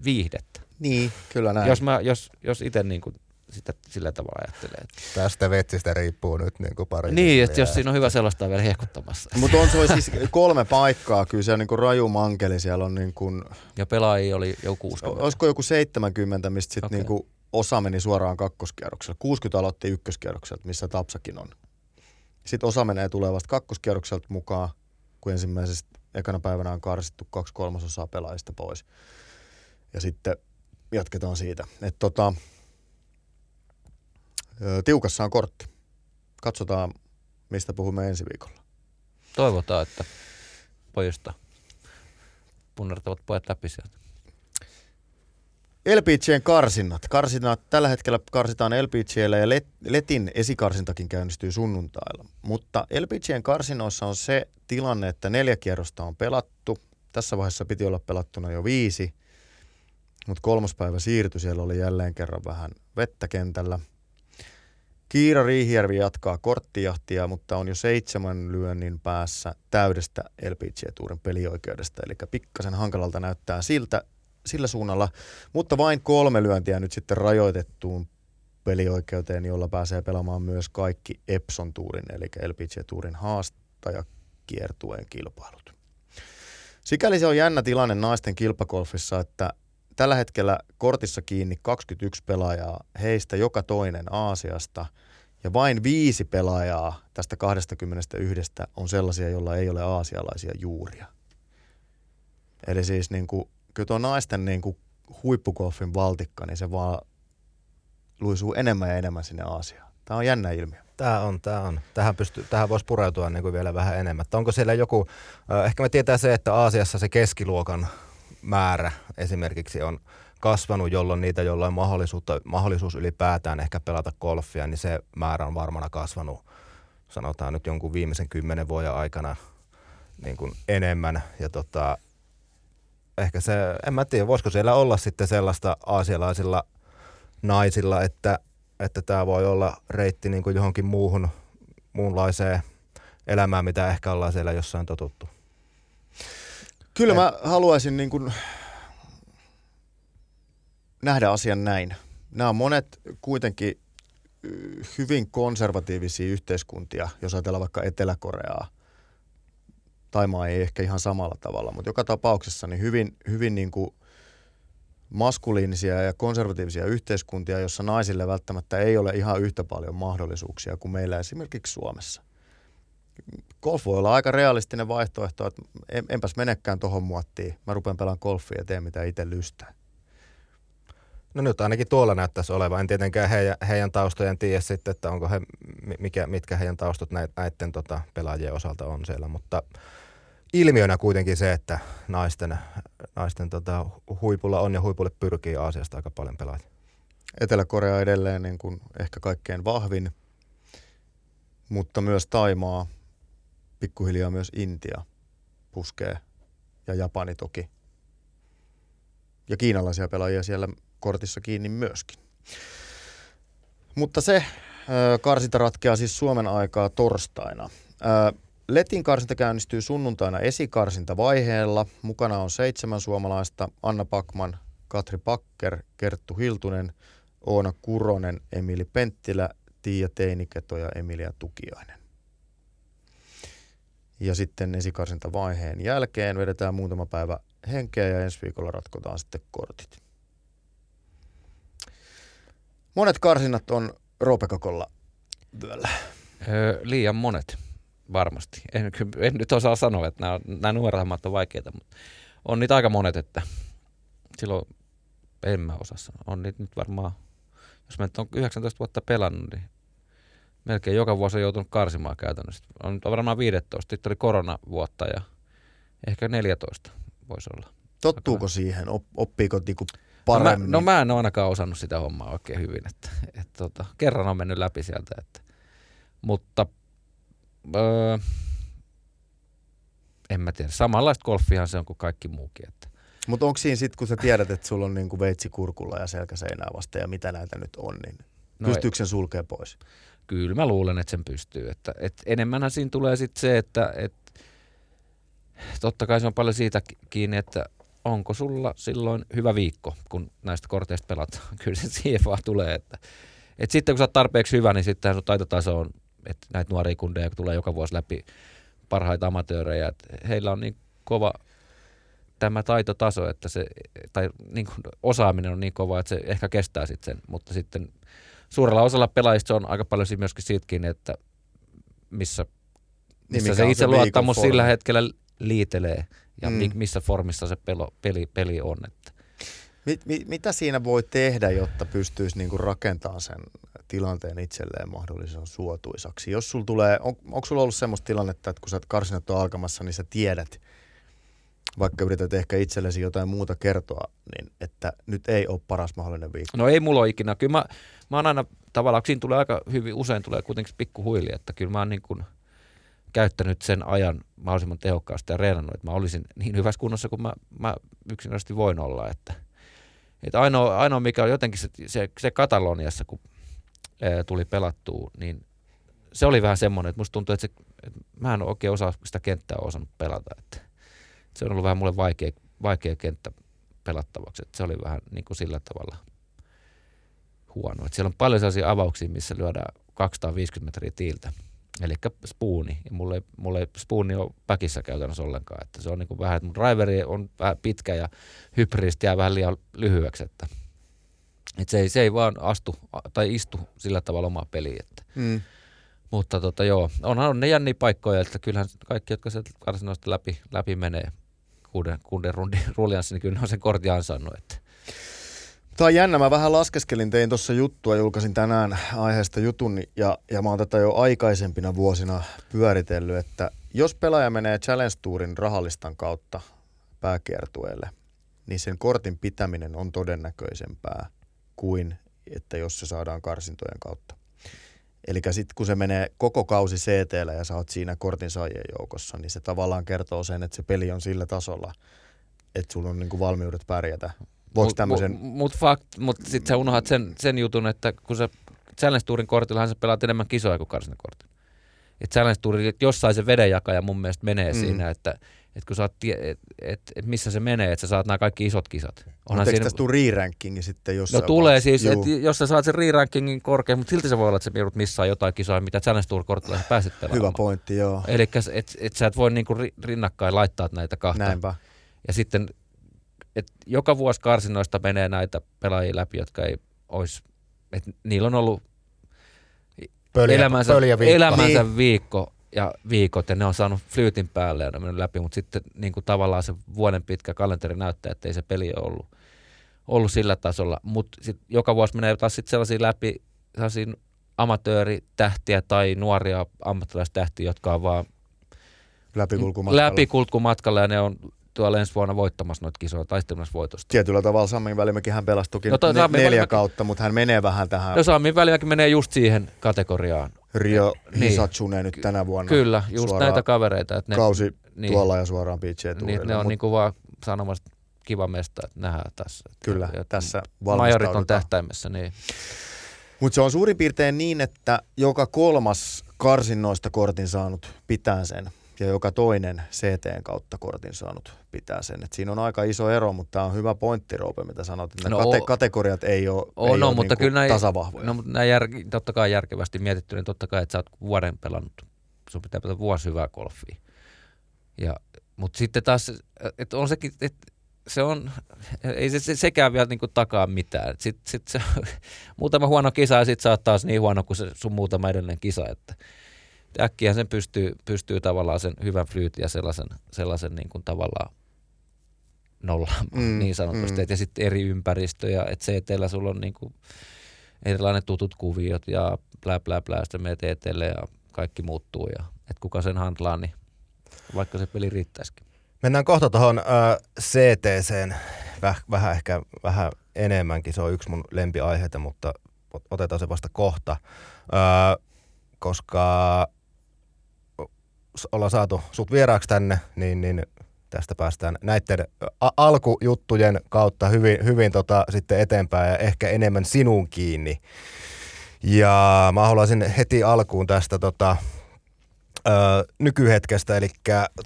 [SPEAKER 3] viihdettä.
[SPEAKER 1] Niin, kyllä näin.
[SPEAKER 3] Jos, mä, jos, jos itse niin kuin sitä sillä tavalla ajattelee. Että.
[SPEAKER 2] Tästä vetsistä riippuu nyt niin kuin pari.
[SPEAKER 3] Niin, että jos siinä on hyvä sellaista vielä hehkuttamassa.
[SPEAKER 1] Mutta on se siis kolme paikkaa, kyllä se on niinku raju mankeli, siellä on niinku,
[SPEAKER 3] Ja pelaajia oli jo 60.
[SPEAKER 1] olisiko joku 70, mistä sitten
[SPEAKER 3] Okei.
[SPEAKER 1] niinku osa meni suoraan kakkoskierrokselle. 60 aloitti ykköskierrokselta, missä Tapsakin on. Sitten osa menee tulee vasta kakkoskierrokselta mukaan, kun ensimmäisestä ekana päivänä on karsittu kaksi kolmasosaa pelaajista pois. Ja sitten jatketaan siitä. Et tota, tiukassa on kortti. Katsotaan, mistä puhumme ensi viikolla.
[SPEAKER 3] Toivotaan, että pojista punnertavat pojat läpi sieltä.
[SPEAKER 1] LPGn karsinnat. karsinnat. Tällä hetkellä karsitaan LPGllä ja Let- Letin esikarsintakin käynnistyy sunnuntailla. Mutta LPGn karsinoissa on se tilanne, että neljä kierrosta on pelattu. Tässä vaiheessa piti olla pelattuna jo viisi, mutta kolmas päivä siirtyi. Siellä oli jälleen kerran vähän vettä kentällä. Kiira Riihijärvi jatkaa korttijahtia, mutta on jo seitsemän lyönnin päässä täydestä LPG-tuurin pelioikeudesta. Eli pikkasen hankalalta näyttää siltä sillä suunnalla, mutta vain kolme lyöntiä nyt sitten rajoitettuun pelioikeuteen, jolla pääsee pelaamaan myös kaikki Epson tuurin, eli LPG-tuurin haastajakiertueen kilpailut. Sikäli se on jännä tilanne naisten kilpakolfissa, että tällä hetkellä kortissa kiinni 21 pelaajaa, heistä joka toinen Aasiasta, ja vain viisi pelaajaa tästä 21 on sellaisia, joilla ei ole aasialaisia juuria. Eli siis niin kuin, kyllä tuo naisten niin kuin huippugolfin valtikka, niin se vaan luisuu enemmän ja enemmän sinne Aasiaan. Tämä on jännä ilmiö.
[SPEAKER 2] Tämä on, tämä on. Tähän, pysty, tähän voisi pureutua niin kuin vielä vähän enemmän. Että onko siellä joku, ehkä me tietää se, että Aasiassa se keskiluokan määrä esimerkiksi on kasvanut, jolloin niitä, joilla on mahdollisuutta, mahdollisuus ylipäätään ehkä pelata golfia, niin se määrä on varmana kasvanut, sanotaan nyt jonkun viimeisen kymmenen vuoden aikana niin kuin enemmän. Ja tota, ehkä se, en mä tiedä, voisiko siellä olla sitten sellaista aasialaisilla naisilla, että että tämä voi olla reitti niin kuin johonkin muuhun, muunlaiseen elämään, mitä ehkä ollaan siellä jossain totuttu.
[SPEAKER 1] Kyllä mä haluaisin niin kuin nähdä asian näin. Nämä on monet kuitenkin hyvin konservatiivisia yhteiskuntia, jos ajatellaan vaikka Etelä-Koreaa. Taimaa ei ehkä ihan samalla tavalla, mutta joka tapauksessa niin hyvin, hyvin niin kuin maskuliinisia ja konservatiivisia yhteiskuntia, jossa naisille välttämättä ei ole ihan yhtä paljon mahdollisuuksia kuin meillä esimerkiksi Suomessa. Golf voi olla aika realistinen vaihtoehto, että en, enpäs menekään tuohon muottiin. Mä rupean pelaamaan golfia ja teen mitä itse lystää.
[SPEAKER 2] No nyt ainakin tuolla näyttäisi olevan. En tietenkään heidän, heidän taustojen tiedä sitten, että onko he, mikä, mitkä heidän taustat näiden, näiden tota, pelaajien osalta on siellä, mutta ilmiönä kuitenkin se, että naisten, naisten tota, huipulla on ja huipulle pyrkii Aasiasta aika paljon pelaajia.
[SPEAKER 1] Etelä-Korea edelleen niin kuin ehkä kaikkein vahvin, mutta myös Taimaa, pikkuhiljaa myös Intia puskee ja Japani toki. Ja kiinalaisia pelaajia siellä kortissa kiinni myöskin. Mutta se karsinta ratkeaa siis Suomen aikaa torstaina. Letin karsinta käynnistyy sunnuntaina esikarsintavaiheella. Mukana on seitsemän suomalaista, Anna Pakman, Katri Pakker, Kerttu Hiltunen, Oona Kuronen, Emili Penttilä, Tiia Teiniketo ja Emilia Tukiainen. Ja sitten esikarsintavaiheen jälkeen vedetään muutama päivä henkeä ja ensi viikolla ratkotaan sitten kortit. Monet karsinnat on Roopekokolla vyöllä.
[SPEAKER 3] Öö, liian monet. varmasti. En, en nyt osaa sanoa, että nämä, nämä on vaikeita, mutta on niitä aika monet, että silloin en mä osaa sanoa. On niitä nyt varmaan, jos mä nyt on 19 vuotta pelannut, niin melkein joka vuosi on joutunut karsimaan käytännössä. On varmaan 15, sitten oli koronavuotta ja ehkä 14 voisi olla.
[SPEAKER 1] Tottuuko siihen? Oppiiko niinku paremmin?
[SPEAKER 3] No mä, no mä en ole ainakaan osannut sitä hommaa oikein hyvin. Että, et, tota, kerran on mennyt läpi sieltä. Että, mutta öö, en mä tiedä. Samanlaista golfihan se on kuin kaikki muukin. Että.
[SPEAKER 1] Mutta onko siinä sitten, kun sä tiedät, että sulla on niinku veitsi kurkulla ja selkä seinää vasta ja mitä näitä nyt on, niin no pystyykö sen sulkea pois?
[SPEAKER 3] Kyllä mä luulen, että sen pystyy. Että, et enemmänhän siinä tulee sitten se, että et, totta kai se on paljon siitä kiinni, että onko sulla silloin hyvä viikko, kun näistä korteista pelat. <laughs> Kyllä se siihen vaan tulee. Että, et sitten kun sä oot tarpeeksi hyvä, niin sitten sun taitotaso on, että näitä nuoria kundeja tulee joka vuosi läpi parhaita amatöörejä, että heillä on niin kova tämä taitotaso, että se, tai niin kuin osaaminen on niin kova, että se ehkä kestää sitten sen, mutta sitten suurella osalla pelaajista on aika paljon myöskin siitäkin, että missä, missä niin se itse luottamus sillä hetkellä liitelee ja mm. missä formissa se pelo, peli, peli on. Että.
[SPEAKER 1] Mit, mit, mitä siinä voi tehdä, jotta pystyisi niinku rakentamaan sen tilanteen itselleen mahdollisimman suotuisaksi? Jos sul tulee, on, onko sulla ollut semmoista tilannetta, että kun sä karsinat on alkamassa, niin sä tiedät, vaikka yrität ehkä itsellesi jotain muuta kertoa, niin että nyt ei ole paras mahdollinen viikko?
[SPEAKER 3] No ei mulla ole ikinä. Kyllä mä, mä oon aina tavallaan, siinä tulee aika hyvin, usein tulee kuitenkin pikku huili, että kyllä mä oon niin kuin käyttänyt sen ajan mahdollisimman tehokkaasti ja reenannut, että mä olisin niin hyvässä kunnossa kuin mä, mä yksinkertaisesti voin olla. Että, että ainoa, ainoa, mikä on jotenkin se, se, se Kataloniassa, kun ää, tuli pelattua, niin se oli vähän semmoinen, että musta tuntuu, että, se, että mä en oikein osaa sitä kenttää osannut pelata. Että, se on ollut vähän mulle vaikea, vaikea kenttä pelattavaksi. Että se oli vähän niin kuin sillä tavalla huono. Että siellä on paljon sellaisia avauksia, missä lyödään 250 metriä tiiltä. Eli spooni. Ja mulle, mulle spooni on päkissä käytännössä ollenkaan. Että se on niin kuin vähän, että mun driveri on vähän pitkä ja hybristä jää vähän liian lyhyeksi. Että, että se, ei, se ei vaan astu tai istu sillä tavalla omaa peliin. Että. Mm. Mutta tota, joo, onhan on ne jänniä paikkoja, että kyllähän kaikki, jotka sieltä karsinoista läpi, läpi menee kuuden, kuuden rundin ruljanssi, niin kyllä ne on sen kortin ansainnut. Että.
[SPEAKER 1] Tämä on jännä. Mä vähän laskeskelin, tein tuossa juttua, julkaisin tänään aiheesta jutun ja, ja mä oon tätä jo aikaisempina vuosina pyöritellyt, että jos pelaaja menee Challenge Tourin rahallistan kautta pääkiertueelle, niin sen kortin pitäminen on todennäköisempää kuin että jos se saadaan karsintojen kautta. Eli sitten kun se menee koko kausi ct ja sä oot siinä kortin saajien joukossa, niin se tavallaan kertoo sen, että se peli on sillä tasolla, että sulla on niinku valmiudet pärjätä.
[SPEAKER 3] Voiko tämmöisen... Mutta mut, mut sitten sä unohat sen, sen jutun, että kun sä Challenge Tourin kortillahan sä pelaat enemmän kisoja kuin karsintakortin. Et Challenge Tourin, jossain se vedenjakaja mun mielestä menee mm. siinä, että että kun saat, et, et, et missä se menee, että sä saat nämä kaikki isot kisat.
[SPEAKER 1] Onhan siinä... tule re-rankingi sitten jossain
[SPEAKER 3] No tulee siis, että jos sä saat sen re-rankingin korkein, mutta silti se voi olla, että se joudut missään jotain kisoja, mitä Challenge Tour kortilla pääset pelaamaan.
[SPEAKER 1] Hyvä pointti, joo.
[SPEAKER 3] Eli että et sä et voi niinku rinnakkain laittaa näitä kahta.
[SPEAKER 1] Näinpä.
[SPEAKER 3] Ja sitten, että joka vuosi karsinoista menee näitä pelaajia läpi, jotka ei olisi, että niillä on ollut pöliä, elämänsä, pöliä viikko. elämänsä niin. viikko ja viikot ja ne on saanut flyytin päälle ja ne on mennyt läpi, mutta sitten niin kuin tavallaan se vuoden pitkä kalenteri näyttää, että ei se peli ole ollut, ollut sillä tasolla, mutta joka vuosi menee taas sitten sellaisia läpi, sellaisia amatööritähtiä tai nuoria ammattilaistähtiä, jotka on vaan
[SPEAKER 1] läpikulkumatkalla.
[SPEAKER 3] läpikulkumatkalla ja ne on tuolla ensi vuonna voittamassa noita kisoja, taistelemassa voitosta.
[SPEAKER 1] Tietyllä tavalla Sami Välimäki hän pelasi toki no, ne, neljä Välimäki... kautta, mutta hän menee vähän tähän.
[SPEAKER 3] No Sami Välimäki menee just siihen kategoriaan.
[SPEAKER 1] Rio Hisatsune niin. nyt tänä vuonna.
[SPEAKER 3] Kyllä, just näitä kavereita.
[SPEAKER 1] Että ne, kausi niin, tuolla ja suoraan PGA
[SPEAKER 3] niin, Ne on Mut, niinku vaan sanomassa kiva mesta, että nähdään tässä. Että,
[SPEAKER 1] kyllä, että tässä
[SPEAKER 3] Majorit on tähtäimessä, niin.
[SPEAKER 1] Mutta se on suurin piirtein niin, että joka kolmas karsinnoista kortin saanut pitää sen ja joka toinen CTn kautta kortin saanut pitää sen. Et siinä on aika iso ero, mutta tämä on hyvä pointti, Roope, mitä sanot. Että no, kate- kategoriat ei ole,
[SPEAKER 3] oh,
[SPEAKER 1] ei
[SPEAKER 3] no,
[SPEAKER 1] ole
[SPEAKER 3] mutta
[SPEAKER 1] niinku
[SPEAKER 3] kyllä näin,
[SPEAKER 1] tasavahvoja.
[SPEAKER 3] No, mutta näin jär, totta kai järkevästi mietitty, niin totta kai, että sä oot vuoden pelannut. Sun pitää pelata vuosi hyvää golfia. Ja, mutta sitten taas, että on sekin, että se on, ei se, se sekään vielä niin takaa mitään. Sitten sit se, <laughs> muutama huono kisa ja sitten sä oot taas niin huono kuin se sun muutama edellinen kisa. Että, äkkiä sen pystyy, pystyy tavallaan sen hyvän flyytin ja sellaisen, sellaisen niin kuin tavallaan nollaamaan mm, niin sanotusti. Mm. Et ja sitten eri ympäristöjä, että se, että sulla on niin kuin erilainen tutut kuviot ja blä blä blä, sitten menet eteelle ja kaikki muuttuu ja että kuka sen handlaa, niin vaikka se peli riittäisikin.
[SPEAKER 2] Mennään kohta tuohon äh, CTCen väh, vähän ehkä vähän enemmänkin. Se on yksi mun lempiaiheita, mutta otetaan se vasta kohta. Äh, koska ollaan saatu sut vieraaksi tänne, niin, niin tästä päästään näiden alkujuttujen kautta hyvin, hyvin tota, sitten eteenpäin ja ehkä enemmän sinun kiinni. Ja mä haluaisin heti alkuun tästä tota, ö, nykyhetkestä, eli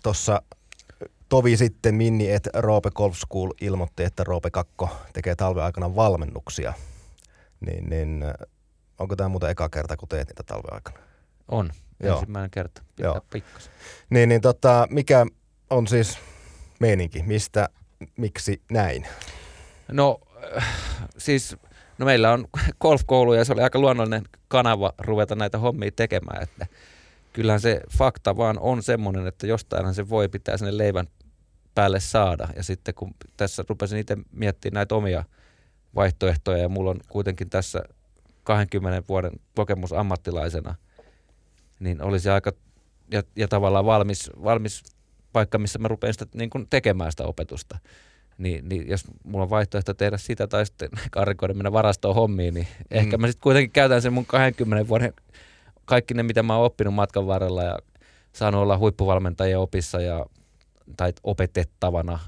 [SPEAKER 2] tuossa tovi sitten Minni, että Roope Golf School ilmoitti, että Roope Kakko tekee talven aikana valmennuksia. Niin, niin onko tämä muuten eka kerta, kun teet niitä talven aikana?
[SPEAKER 3] On, Joo. ensimmäinen kerta. Joo.
[SPEAKER 2] Niin, niin tota, mikä on siis meininki? Mistä, miksi näin?
[SPEAKER 3] No siis no meillä on <laughs> golfkoulu ja se oli aika luonnollinen kanava ruveta näitä hommia tekemään, että kyllähän se fakta vaan on semmoinen, että jostainhan se voi pitää sinne leivän päälle saada. Ja sitten kun tässä rupesin itse miettimään näitä omia vaihtoehtoja ja mulla on kuitenkin tässä 20 vuoden kokemus ammattilaisena, niin olisi aika ja, ja tavallaan valmis, valmis paikka, missä mä rupean sitä niin kuin tekemään sitä opetusta. Niin, niin jos mulla on vaihtoehto tehdä sitä tai sitten <laughs> karikoida mennä varastoon hommiin, niin mm. ehkä mä sitten kuitenkin käytän sen mun 20 vuoden kaikki ne, mitä mä oon oppinut matkan varrella ja saanut olla huippuvalmentajien opissa ja, tai opetettavana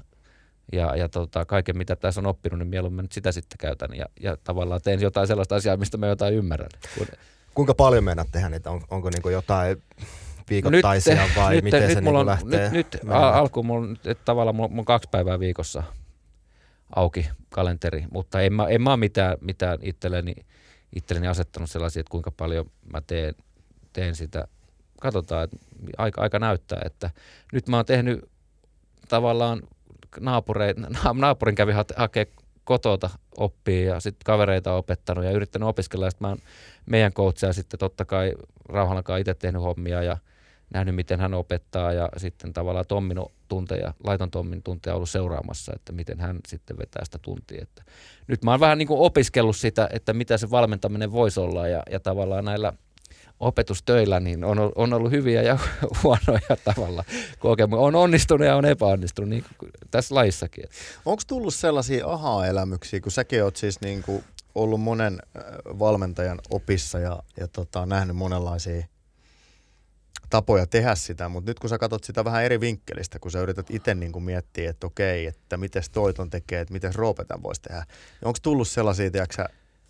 [SPEAKER 3] ja, ja tota, kaiken, mitä tässä on oppinut, niin mieluummin nyt sitä sitten käytän ja, ja tavallaan teen jotain sellaista asiaa, mistä mä jotain ymmärrän.
[SPEAKER 2] Kuinka paljon meinaat tehdä niitä? On, onko niin jotain viikoittaisia nyt, vai nyt, miten nyt, se niin
[SPEAKER 3] on,
[SPEAKER 2] lähtee?
[SPEAKER 3] Nyt, nyt alkuun mulla että tavallaan mulla, mulla on kaksi päivää viikossa auki kalenteri, mutta en mä, en mä ole mitään, mitään itselleni, itselleni asettanut sellaisia, että kuinka paljon mä teen, teen sitä. Katsotaan, että aika, aika näyttää, että nyt mä oon tehnyt tavallaan naapurein, naapurin kävi hakea kotota oppii ja sitten kavereita on opettanut ja yrittänyt opiskella. Ja mä oon meidän coachia sitten totta kai rauhanakaan itse tehnyt hommia ja nähnyt, miten hän opettaa ja sitten tavallaan Tommin tunteja, laiton Tommin tunteja ollut seuraamassa, että miten hän sitten vetää sitä tuntia. Että nyt mä oon vähän niin kuin opiskellut sitä, että mitä se valmentaminen voisi olla ja, ja tavallaan näillä opetustöillä niin on, on ollut hyviä ja <laughs> huonoja tavalla kokemuksia. On onnistunut ja on epäonnistunut niin kuin tässä laissakin.
[SPEAKER 1] Onko tullut sellaisia aha-elämyksiä, kun säkin oot siis niin kuin ollut monen valmentajan opissa ja, ja tota, nähnyt monenlaisia tapoja tehdä sitä, mutta nyt kun sä katsot sitä vähän eri vinkkelistä, kun sä yrität itse niin miettiä, että okei, että miten toiton tekee, että miten Roopetan voisi tehdä, niin onko tullut sellaisia, tiedätkö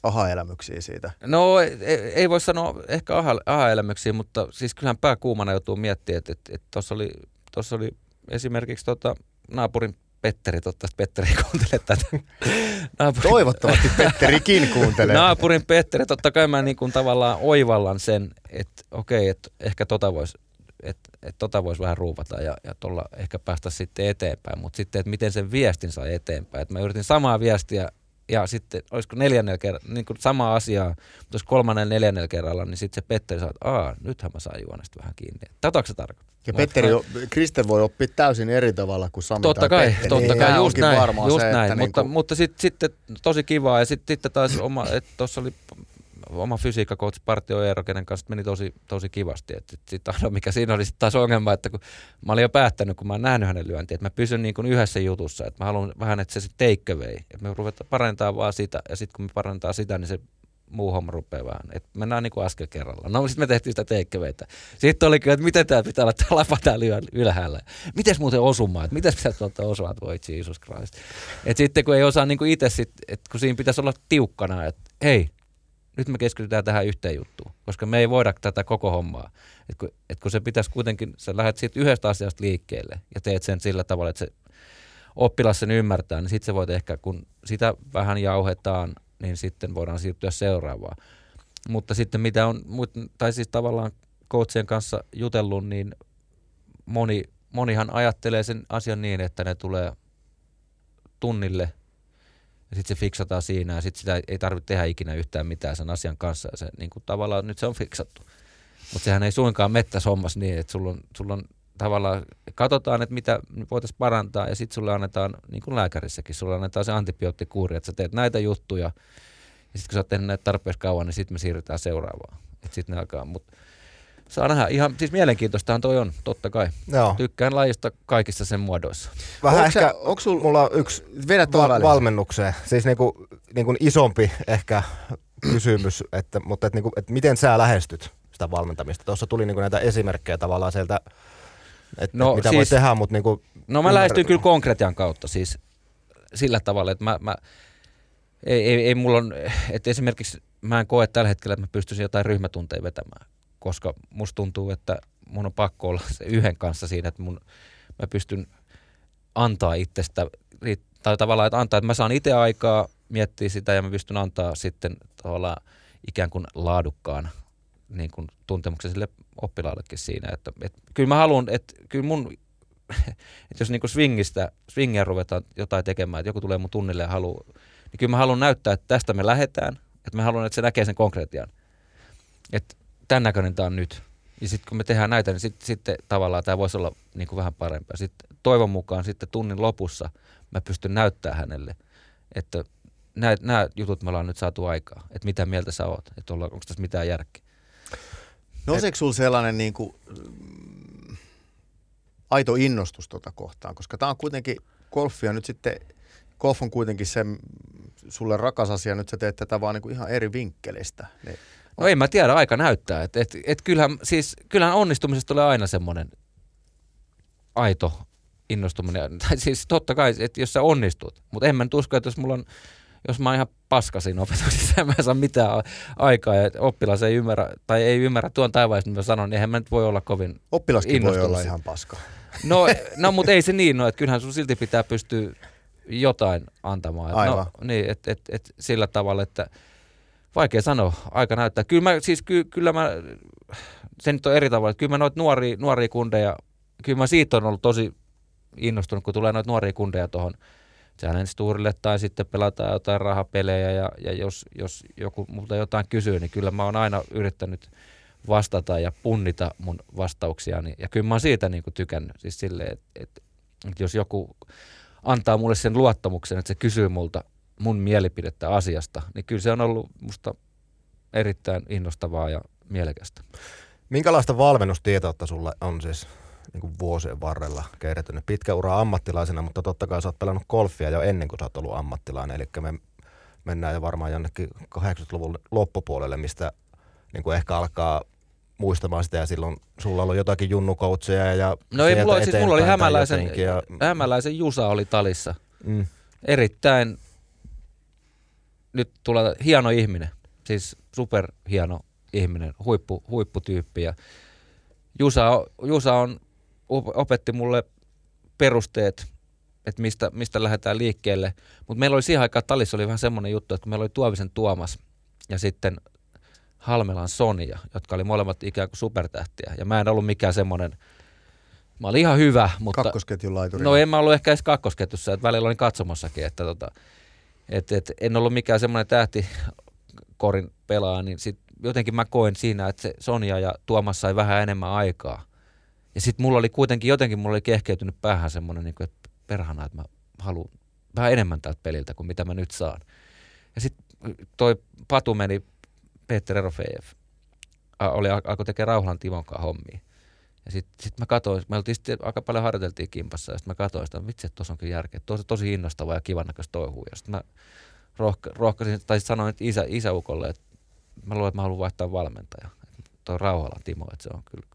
[SPEAKER 1] aha-elämyksiä siitä?
[SPEAKER 3] No ei, ei voi sanoa ehkä aha, aha-elämyksiä, mutta siis kyllähän pääkuumana joutuu miettimään, että tuossa että, että oli, tossa oli esimerkiksi tota, naapurin Petteri, toivottavasti Petteri ei kuuntele tätä. <laughs>
[SPEAKER 1] Naapurin, Toivottavasti Petterikin kuuntelee.
[SPEAKER 3] Naapurin Petteri, totta kai mä niin kuin tavallaan oivallan sen, että okei, että ehkä tota voisi että et tota voisi vähän ruuvata ja, ja tuolla ehkä päästä sitten eteenpäin, mutta sitten, että miten sen viestin sai eteenpäin. Et mä yritin samaa viestiä ja sitten olisiko neljännellä kerralla, niin kuin sama asiaa, mutta jos kolmannella neljännellä kerralla, niin sitten se Petteri saa, että Aa, nythän mä saan juonesta vähän kiinni. Tätä se tarkoittaa?
[SPEAKER 1] Ja Petteri, Kristen voi oppia täysin eri tavalla kuin Sami
[SPEAKER 3] Totta kai, Petteri. totta niin, kai, just näin, just se, näin. mutta, niin kuin... mutta sitten sit, tosi kivaa ja sitten sit taas oma, että tuossa oli oma fysiikkakoutsi Partio Eero, kenen kanssa meni tosi, tosi kivasti. Sitten ainoa mikä siinä oli sit taas ongelma, että kun mä olin jo päättänyt, kun mä oon nähnyt hänen lyöntiä, että mä pysyn niin kuin yhdessä jutussa, että mä haluan vähän, että se sitten take away, että me ruvetaan parantaa vaan sitä, ja sitten kun me parantaa sitä, niin se muu homma rupeaa vähän. Et mennään niin kuin askel kerralla. No sitten me tehtiin sitä teikkeveitä. Sitten oli kyllä, että miten tämä pitää olla tämä lapa täällä ylhäällä. Miten muuten osumaan? Että miten pitäisi ottaa osumaan, voi Jesus Christ. Et sitten kun ei osaa niin kuin itse, sit, että kun siinä pitäisi olla tiukkana, että hei, nyt me keskitytään tähän yhteen juttuun, koska me ei voida tätä koko hommaa. Et kun, et kun se pitäisi kuitenkin, sä lähdet siitä yhdestä asiasta liikkeelle ja teet sen sillä tavalla, että se oppilas sen ymmärtää, niin sitten se voit ehkä, kun sitä vähän jauhetaan, niin sitten voidaan siirtyä seuraavaan. Mutta sitten mitä on, tai siis tavallaan coachien kanssa jutellut, niin moni, monihan ajattelee sen asian niin, että ne tulee tunnille – ja sitten se fiksataan siinä ja sitten sitä ei tarvitse tehdä ikinä yhtään mitään sen asian kanssa ja se niin kuin tavallaan nyt se on fiksattu. Mutta sehän ei suinkaan mettäs hommas niin, että sulla on, sulla on tavallaan, katsotaan, että mitä voitaisiin parantaa, ja sitten sulle annetaan, niin kuin lääkärissäkin, sulle annetaan se antibioottikuuri, että sä teet näitä juttuja, ja sitten kun sä oot tehnyt näitä tarpeeksi kauan, niin sitten me siirrytään seuraavaan. Että sitten ne alkaa, mutta saa nähdä. Ihan, siis mielenkiintoistahan toi on, totta kai.
[SPEAKER 2] Joo.
[SPEAKER 3] Tykkään lajista kaikissa sen muodoissa.
[SPEAKER 2] Vähän
[SPEAKER 1] Onko
[SPEAKER 2] ehkä,
[SPEAKER 1] sä- onko sul-
[SPEAKER 2] mulla on yksi
[SPEAKER 1] Vedät
[SPEAKER 2] val- valmennukseen, siis niinku, niinku isompi ehkä kysymys, että, mutta et niinku, et miten sä lähestyt sitä valmentamista? Tuossa tuli niinku näitä esimerkkejä tavallaan sieltä, että
[SPEAKER 3] No
[SPEAKER 2] et mitä voi
[SPEAKER 3] siis-
[SPEAKER 2] tehdä, mutta niinku,
[SPEAKER 3] No mä lähestyn kyllä konkretian kautta siis sillä tavalla, että mä, mä ei, ei, ei mulla on, että esimerkiksi mä en koe tällä hetkellä, että mä pystyisin jotain ryhmätunteja vetämään, koska musta tuntuu, että mun on pakko olla se yhden kanssa siinä, että mun, mä pystyn antaa itsestä, tai tavallaan, että antaa, että mä saan itse aikaa miettiä sitä ja mä pystyn antaa sitten tavallaan ikään kuin laadukkaan niin kuin tuntemuksen sille oppilaallekin siinä, että, että kyllä mä haluan, että kyllä mun <laughs> että jos niinku swingistä, swingia ruvetaan jotain tekemään, että joku tulee mun tunnille ja haluaa, niin kyllä mä haluan näyttää, että tästä me lähdetään, että mä haluan, että se näkee sen konkretian. Että tämän näköinen tämä on nyt. Ja sitten kun me tehdään näitä, niin sitten sit tavallaan tämä voisi olla niinku vähän parempi. Sitten toivon mukaan sitten tunnin lopussa mä pystyn näyttää hänelle, että nämä jutut me ollaan nyt saatu aikaa, että mitä mieltä sä oot, että olla- onko tässä mitään järkeä.
[SPEAKER 1] Nouseeko sulla sellainen niin kuin, mm, aito innostus tuota kohtaan? Koska tämä on kuitenkin, golfia nyt sitten, golf on kuitenkin se mm, sulle rakas asia, nyt sä teet tätä vaan niin kuin ihan eri vinkkelistä. Niin,
[SPEAKER 3] No en mä tiedä, aika näyttää. Et, et, et kyllähän, siis, kyllähän onnistumisesta tulee aina semmoinen aito innostuminen. <laughs> Tai siis totta kai, että jos sä onnistut. Mutta en mä nyt usko, että jos mulla on, jos mä oon ihan paska siinä opetuksessa <laughs> ja mä en saa mitään aikaa ja oppilas ei ymmärrä, tai ei ymmärrä tuon taivaan, mitä mä sanon, niin eihän mä nyt voi olla kovin
[SPEAKER 1] oppilaskin voi olla ihan paska. <laughs>
[SPEAKER 3] No, no mutta ei se niin, no, että kyllähän sun silti pitää pystyä jotain antamaan. Et
[SPEAKER 1] Aivan.
[SPEAKER 3] No, niin, että et, et sillä tavalla, että vaikea sanoa, aika näyttää. Kyllä mä, siis ky, kyllä mä, se nyt on eri tavalla, kyllä mä noita nuoria, nuoria kundeja, kyllä mä siitä on ollut tosi innostunut, kun tulee noita nuoria kundeja tuohon Challenge Tourille tai sitten pelataan jotain rahapelejä ja, ja jos, jos joku multa jotain kysyy, niin kyllä mä oon aina yrittänyt vastata ja punnita mun vastauksiani. Ja kyllä mä oon siitä niin kuin tykännyt. Siis silleen, että, että, että jos joku antaa mulle sen luottamuksen, että se kysyy multa mun mielipidettä asiasta, niin kyllä se on ollut musta erittäin innostavaa ja mielekästä.
[SPEAKER 2] minkälaista valmennustietoutta sulla on siis niin kuin vuosien varrella kertynyt? Pitkä ura ammattilaisena, mutta totta kai sä oot pelannut golfia jo ennen kuin sä oot ollut ammattilainen, eli me mennään jo varmaan jonnekin 80-luvun loppupuolelle, mistä niin kuin ehkä alkaa muistamaan sitä ja silloin sulla ollut jotakin junnukoutseja ja
[SPEAKER 3] No ei, mulla, siis mulla oli hämäläisen,
[SPEAKER 2] ja,
[SPEAKER 3] hämäläisen Jusa oli talissa.
[SPEAKER 2] mm,
[SPEAKER 3] Erittäin, nyt tulee hieno ihminen, siis superhieno ihminen, huippu, huipputyyppi. Ja Jusa, Jusa on, op- opetti mulle perusteet, että mistä, mistä lähdetään liikkeelle. Mutta meillä oli siihen aikaan talissa oli vähän semmoinen juttu, että kun meillä oli Tuovisen Tuomas ja sitten Halmelan Sonia, jotka oli molemmat ikään kuin supertähtiä. Ja mä en ollut mikään semmoinen, mä olin ihan hyvä, mutta...
[SPEAKER 1] Kakkosketjun laituri.
[SPEAKER 3] No en mä ollut ehkä edes kakkosketjussa, että välillä olin katsomossakin, että tota, et, et, en ollut mikään semmoinen tähtikorin pelaaja, niin sit jotenkin mä koen siinä, että se Sonja ja Tuomas sai vähän enemmän aikaa. Ja sitten mulla oli kuitenkin, jotenkin mulla oli kehkeytynyt päähän semmoinen, niin että perhana, että mä haluan vähän enemmän tältä peliltä kuin mitä mä nyt saan. Ja sitten toi Patu meni, Peter Erofeev, oli, alkoi tekemään Rauhalan Timon hommia. Ja sitten sit mä katsoin, me oltiin sitten aika paljon harjoiteltiin kimpassa, ja sitten mä katsoin sitä, vitsi, että tuossa onkin järkeä, tosi, tosi innostavaa ja kivan näköistä touhua. Ja sitten mä rohka, rohkaisin, tai sanoin isä, isäukolle, että mä luulen, että mä haluan vaihtaa valmentaja. Tuo Rauhalan Timo, että se on kyllä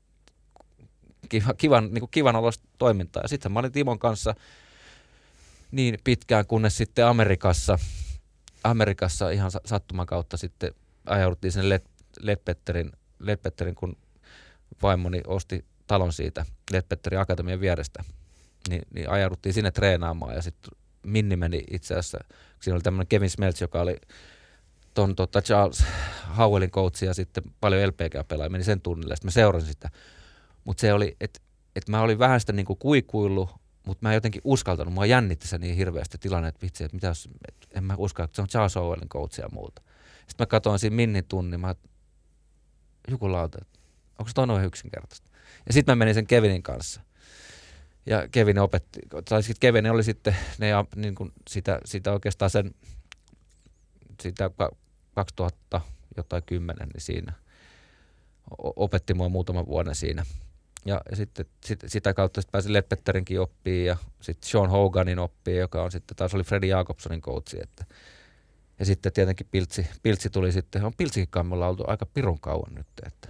[SPEAKER 3] kiva, kivan, niin kuin kivan olosta toimintaa. Ja sitten mä olin Timon kanssa niin pitkään, kunnes sitten Amerikassa, Amerikassa ihan sa- sattuman kautta sitten ajauduttiin Led, Ledbetterin, Ledbetterin, kun vaimoni osti talon siitä Ledbetterin akatemian vierestä, niin, niin ajauduttiin sinne treenaamaan ja sitten Minni meni itse asiassa, siinä oli tämmöinen Kevin Smeltz, joka oli ton tota Charles Howellin coach ja sitten paljon LPG-pelaajia, meni sen tunnille, sitten mä seurasin sitä. Mutta se oli, että et mä olin vähän sitä niinku kuikuillut, mutta mä en jotenkin uskaltanut, mua jännitti se niin hirveästi tilanne, että vitsi, että mitä jos, et en mä uskalla, että se on Charles Howellin coach ja muuta. Sitten mä katsoin siinä Minnin tunnin, mä jukulauta, että Onko se noin yksinkertaista? Ja sitten mä menin sen Kevinin kanssa. Ja Kevin opetti, tai sitten Kevin oli sitten ne, niin kuin sitä, sitä oikeastaan sen, sitä 2000 jotain kymmenen, niin siinä opetti mua muutaman vuoden siinä. Ja, ja sitten sit, sitä kautta sitten pääsin Ledbetterinkin oppiin ja sitten Sean Hoganin oppiin, joka on sitten taas oli Freddy Jacobsonin coachi. Että, ja sitten tietenkin Piltsi, Piltsi tuli sitten, on Piltsikin kanssa me oltu aika pirun kauan nyt, että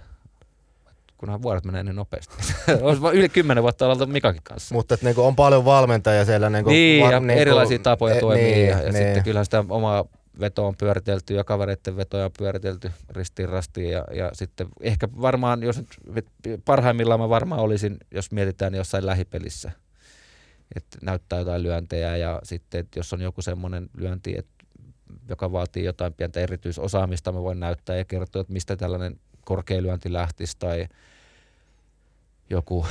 [SPEAKER 3] kunhan vuodet menee niin nopeasti. <laughs> Olisi yli kymmenen vuotta oltu Mikakin kanssa.
[SPEAKER 2] Mutta niin on paljon valmentajia siellä.
[SPEAKER 3] Niin, niin var, ja niin erilaisia tapoja e, toimia. Niin, ja, ja niin. sitten kyllähän sitä omaa veto on pyöritelty ja kavereiden vetoja on pyöritelty ristiin rastiin ja, ja sitten ehkä varmaan, jos parhaimmillaan mä varmaan olisin, jos mietitään jossain lähipelissä, että näyttää jotain lyöntejä ja sitten, että jos on joku semmoinen lyönti, että, joka vaatii jotain pientä erityisosaamista, mä voin näyttää ja kertoa, että mistä tällainen korkeilyönti lähtisi tai joku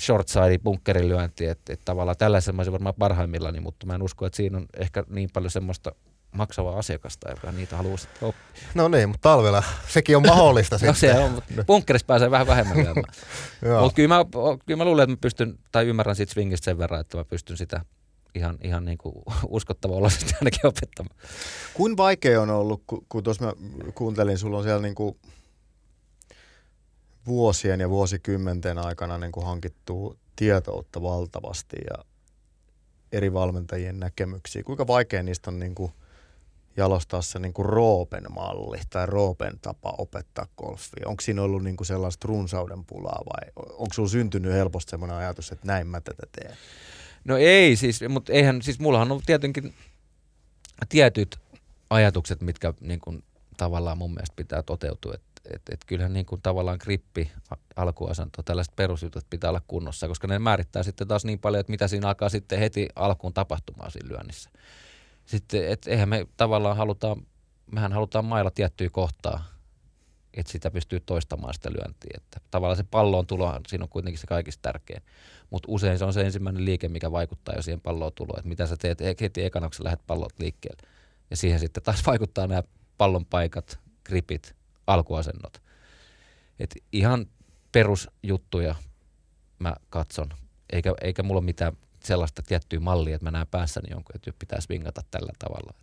[SPEAKER 3] short side bunkkerin lyönti, että, että tavallaan tällaisen mä olisin varmaan parhaimmillani, mutta mä en usko, että siinä on ehkä niin paljon semmoista maksavaa asiakasta, joka niitä haluaa sitten oppia.
[SPEAKER 2] No niin, mutta talvella sekin on mahdollista <laughs>
[SPEAKER 3] no se on, mutta bunkkerissa pääsee vähän vähemmän lyömään. mutta kyllä mä, kyllä mä luulen, että mä pystyn, tai ymmärrän siitä swingistä sen verran, että mä pystyn sitä ihan, ihan <laughs> niin kuin uskottava sitten ainakin opettamaan.
[SPEAKER 1] Kuin vaikea on ollut, kun, kun tuossa mä kuuntelin, sulla on siellä niin kuin vuosien ja vuosikymmenten aikana niin kuin hankittu tietoutta valtavasti ja eri valmentajien näkemyksiä. Kuinka vaikea niistä on niin kuin jalostaa se niin kuin Roopen malli tai Roopen tapa opettaa golfia? Onko siinä ollut niin kuin sellaista runsauden pulaa vai onko sinulla syntynyt helposti sellainen ajatus, että näin mä tätä teen?
[SPEAKER 3] No ei siis, mutta eihän, siis mullahan on tietenkin tietyt ajatukset, mitkä niin kuin, tavallaan mun mielestä pitää toteutua. Että et, et kyllähän niin kuin tavallaan grippi, alkuasanto, tällaiset perusjutut pitää olla kunnossa, koska ne määrittää sitten taas niin paljon, että mitä siinä alkaa sitten heti alkuun tapahtumaan siinä lyönnissä. Sitten, et eihän me tavallaan halutaan, mehän halutaan mailla tiettyä kohtaa, että sitä pystyy toistamaan sitä lyöntiä. Että tavallaan se palloon tulo, siinä on kuitenkin se kaikista tärkein. Mutta usein se on se ensimmäinen liike, mikä vaikuttaa jo siihen palloon tuloon. Että mitä sä teet heti ekana, kun sä lähdet pallot liikkeelle. Ja siihen sitten taas <laughs> vaikuttaa nämä pallon paikat, gripit, alkuasennot. Et ihan perusjuttuja mä katson, eikä, eikä mulla ole mitään sellaista tiettyä mallia, että mä näen päässäni jonkun, että pitäisi vingata tällä tavalla.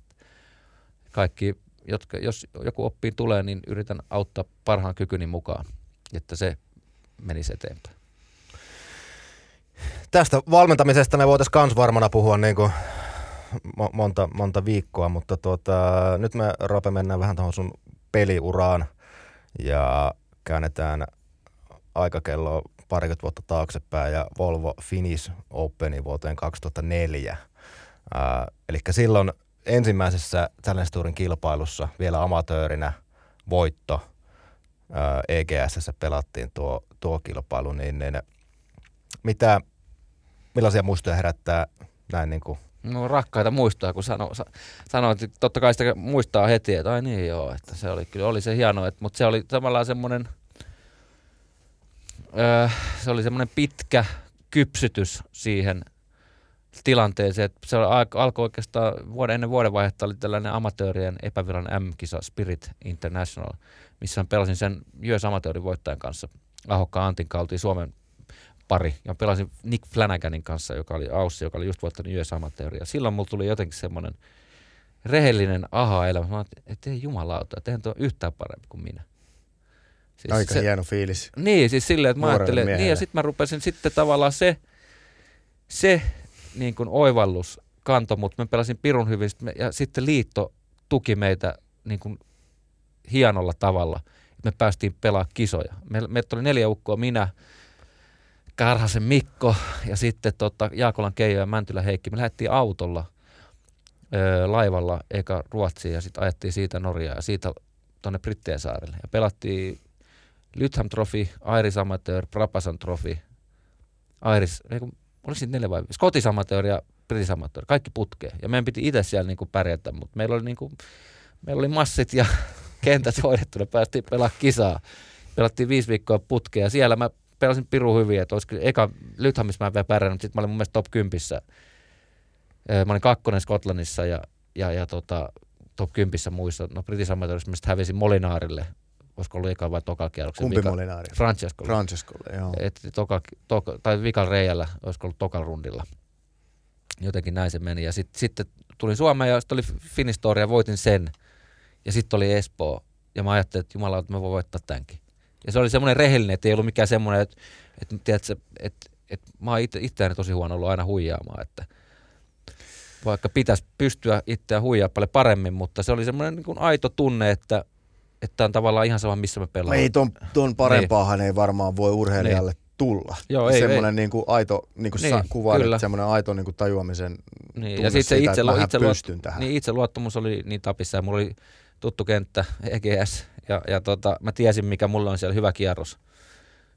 [SPEAKER 3] Kaikki, jotka, jos joku oppiin tulee, niin yritän auttaa parhaan kykyni mukaan, että se menisi eteenpäin.
[SPEAKER 2] Tästä valmentamisesta me voitaisiin kans varmana puhua niin kuin monta, monta viikkoa, mutta tuota, nyt me Rope mennään vähän tuohon sun peliuraan ja käännetään aikakello parikymmentä vuotta taaksepäin ja Volvo Finish Openi vuoteen 2004. eli silloin ensimmäisessä Challenge Tourin kilpailussa vielä amatöörinä voitto EGS pelattiin tuo, tuo kilpailu, niin, niin mitä, millaisia muistoja herättää näin niin kuin
[SPEAKER 3] No rakkaita muistoja, kun sano, sanoit, että totta kai sitä muistaa heti, että ai niin joo, että se oli kyllä oli se hieno, että, mutta se oli tavallaan semmoinen, öö, se oli semmoinen pitkä kypsytys siihen tilanteeseen, että se alkoi oikeastaan vuoden ennen vuodenvaihetta oli tällainen amatöörien epävirallinen M-kisa Spirit International, missä pelasin sen Jöös amatöörin voittajan kanssa. Ahokka Antin kautta Suomen pari. Ja pelasin Nick Flanaganin kanssa, joka oli Aussi, joka oli just voittanut US Amateur. Ja silloin mulla tuli jotenkin semmoinen rehellinen aha-elämä. Mä että ei jumalauta, että eihän tuo yhtään parempi kuin minä.
[SPEAKER 1] Siis Aika se, hieno fiilis.
[SPEAKER 3] Niin, siis silleen, että mä ajattelin, niin ja sitten mä rupesin sitten tavallaan se, se niin kuin oivallus kanto, mutta mä pelasin pirun hyvin, ja sitten liitto tuki meitä niin kuin hienolla tavalla. Me päästiin pelaamaan kisoja. Me, meitä oli neljä ukkoa, minä, Karhasen Mikko ja sitten tota, Jaakolan Keijo ja Mäntylä Heikki. Me lähdettiin autolla ö, laivalla eka Ruotsiin ja sitten ajettiin siitä Norjaa ja siitä tuonne Brittien saarelle. Ja pelattiin Lytham Trophy, Iris Amateur, Prapasan Trophy, Iris, ei oliko neljä vai Scottish Amateur ja British Amateur, kaikki putkeen. Ja meidän piti itse siellä niinku pärjätä, mutta meillä oli, niinku, meillä oli massit ja <laughs> kentät hoidettuna, päästiin pelaamaan kisaa. Pelattiin viisi viikkoa putkea ja siellä mä pelasin piru hyvin, että olisiko eka Lythamissa mä en vielä pärjännyt, sitten mä olin mun mielestä top 10. Mä olin kakkonen Skotlannissa ja, ja, ja tota, top 10 muissa. No British Amateurissa mä hävisin Molinaarille olisiko ollut eka vai toka kierroksen.
[SPEAKER 1] Kumpi
[SPEAKER 3] vika,
[SPEAKER 1] Molinari?
[SPEAKER 3] Francesco.
[SPEAKER 1] Francescolle, joo.
[SPEAKER 3] Et toka, toka, tai vikan reijällä, olisiko ollut tokan rundilla. Jotenkin näin se meni. Ja sitten sit tuli Suomeen ja sitten oli Finistoria ja voitin sen. Ja sitten oli Espoo. Ja mä ajattelin, että jumala, että mä voin voittaa tämänkin. Ja se oli semmoinen rehellinen, että ei ollut mikään semmoinen, että, että, tiedätkö, että, että mä oon itse, itseäni tosi huono ollut aina huijaamaan, että vaikka pitäisi pystyä itseä huijaa paljon paremmin, mutta se oli semmoinen niin aito tunne, että, että on tavallaan ihan sama, missä me pelaamme.
[SPEAKER 1] Ei ton, ton parempaahan niin. ei varmaan voi urheilijalle niin. tulla.
[SPEAKER 3] Joo, ei,
[SPEAKER 1] semmoinen
[SPEAKER 3] ei.
[SPEAKER 1] Niin kuin aito, niin kuin
[SPEAKER 3] Niin,
[SPEAKER 1] kuvailit, semmoinen aito niin kuin tajuamisen
[SPEAKER 3] Niin,
[SPEAKER 1] tunne
[SPEAKER 3] ja sitten se
[SPEAKER 1] siitä,
[SPEAKER 3] itse,
[SPEAKER 1] että mä
[SPEAKER 3] itse,
[SPEAKER 1] pystyn tähän.
[SPEAKER 3] niin itseluottamus oli niin tapissa ja mulla oli tuttu kenttä, EGS, ja, ja tota, mä tiesin mikä mulla on siellä hyvä kierros,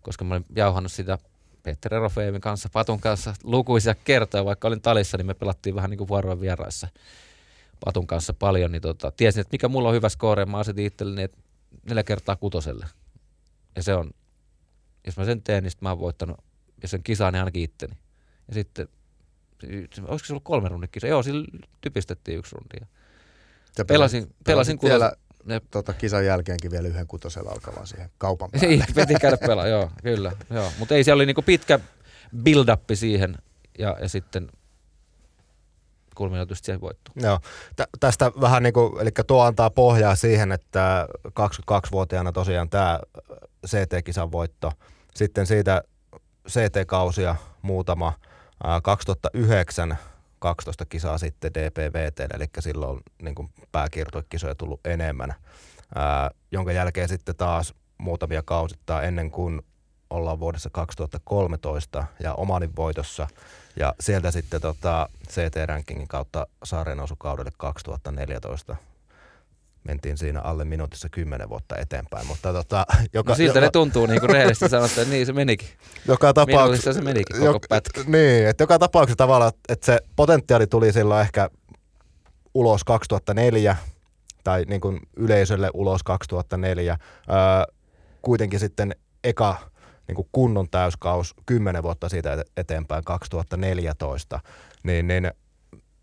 [SPEAKER 3] koska mä olin jauhannut sitä Peter Erofeevin kanssa, Patun kanssa lukuisia kertoja, vaikka olin talissa, niin me pelattiin vähän niin kuin vuoroin vieraissa Patun kanssa paljon, niin tota, tiesin, että mikä mulla on hyvä score, mä asetin itselleni, että neljä kertaa kutoselle. Ja se on, jos mä sen teen, niin mä oon voittanut, jos sen kisaan, niin ainakin itteni. Ja sitten, olisiko se ollut kolme runnin kisa? Joo, sillä typistettiin yksi rundi. Ja
[SPEAKER 1] Ja
[SPEAKER 3] Pelasin, pelasin kutos,
[SPEAKER 1] vielä
[SPEAKER 3] ne,
[SPEAKER 1] tota, kisan jälkeenkin vielä yhden kutosella alkavan siihen kaupan <laughs> päälle.
[SPEAKER 3] ei, piti käydä pelaa, joo, kyllä. Joo. Mutta ei, siellä oli niinku pitkä build-up siihen ja, ja sitten kulminoitusti siihen voittoon.
[SPEAKER 2] Joo. Tä, tästä vähän niin kuin, eli tuo antaa pohjaa siihen, että 22-vuotiaana tosiaan tämä CT-kisan voitto. Sitten siitä CT-kausia muutama. Ää, 2009 12 kisaa sitten DPVT, eli silloin niin kuin pääkiertokisoja tullut enemmän, ää, jonka jälkeen sitten taas muutamia kausittaa ennen kuin ollaan vuodessa 2013 ja Omanin voitossa. Ja sieltä sitten tota CT-rankingin kautta saaren nousukaudelle 2014 mentiin siinä alle minuutissa kymmenen vuotta eteenpäin, mutta tota, <laughs> joka,
[SPEAKER 3] No siltä
[SPEAKER 2] joka,
[SPEAKER 3] ne tuntuu, niin kuin rehellisesti sanotaan, että niin se menikin.
[SPEAKER 2] joka tapauksessa,
[SPEAKER 3] se menikin koko pätkä.
[SPEAKER 2] Niin, että joka tapauksessa tavallaan, että se potentiaali tuli silloin ehkä ulos 2004 tai niin kuin yleisölle ulos 2004. Öö, kuitenkin sitten eka niin kuin kunnon täyskaus 10 vuotta siitä eteenpäin 2014, niin, niin,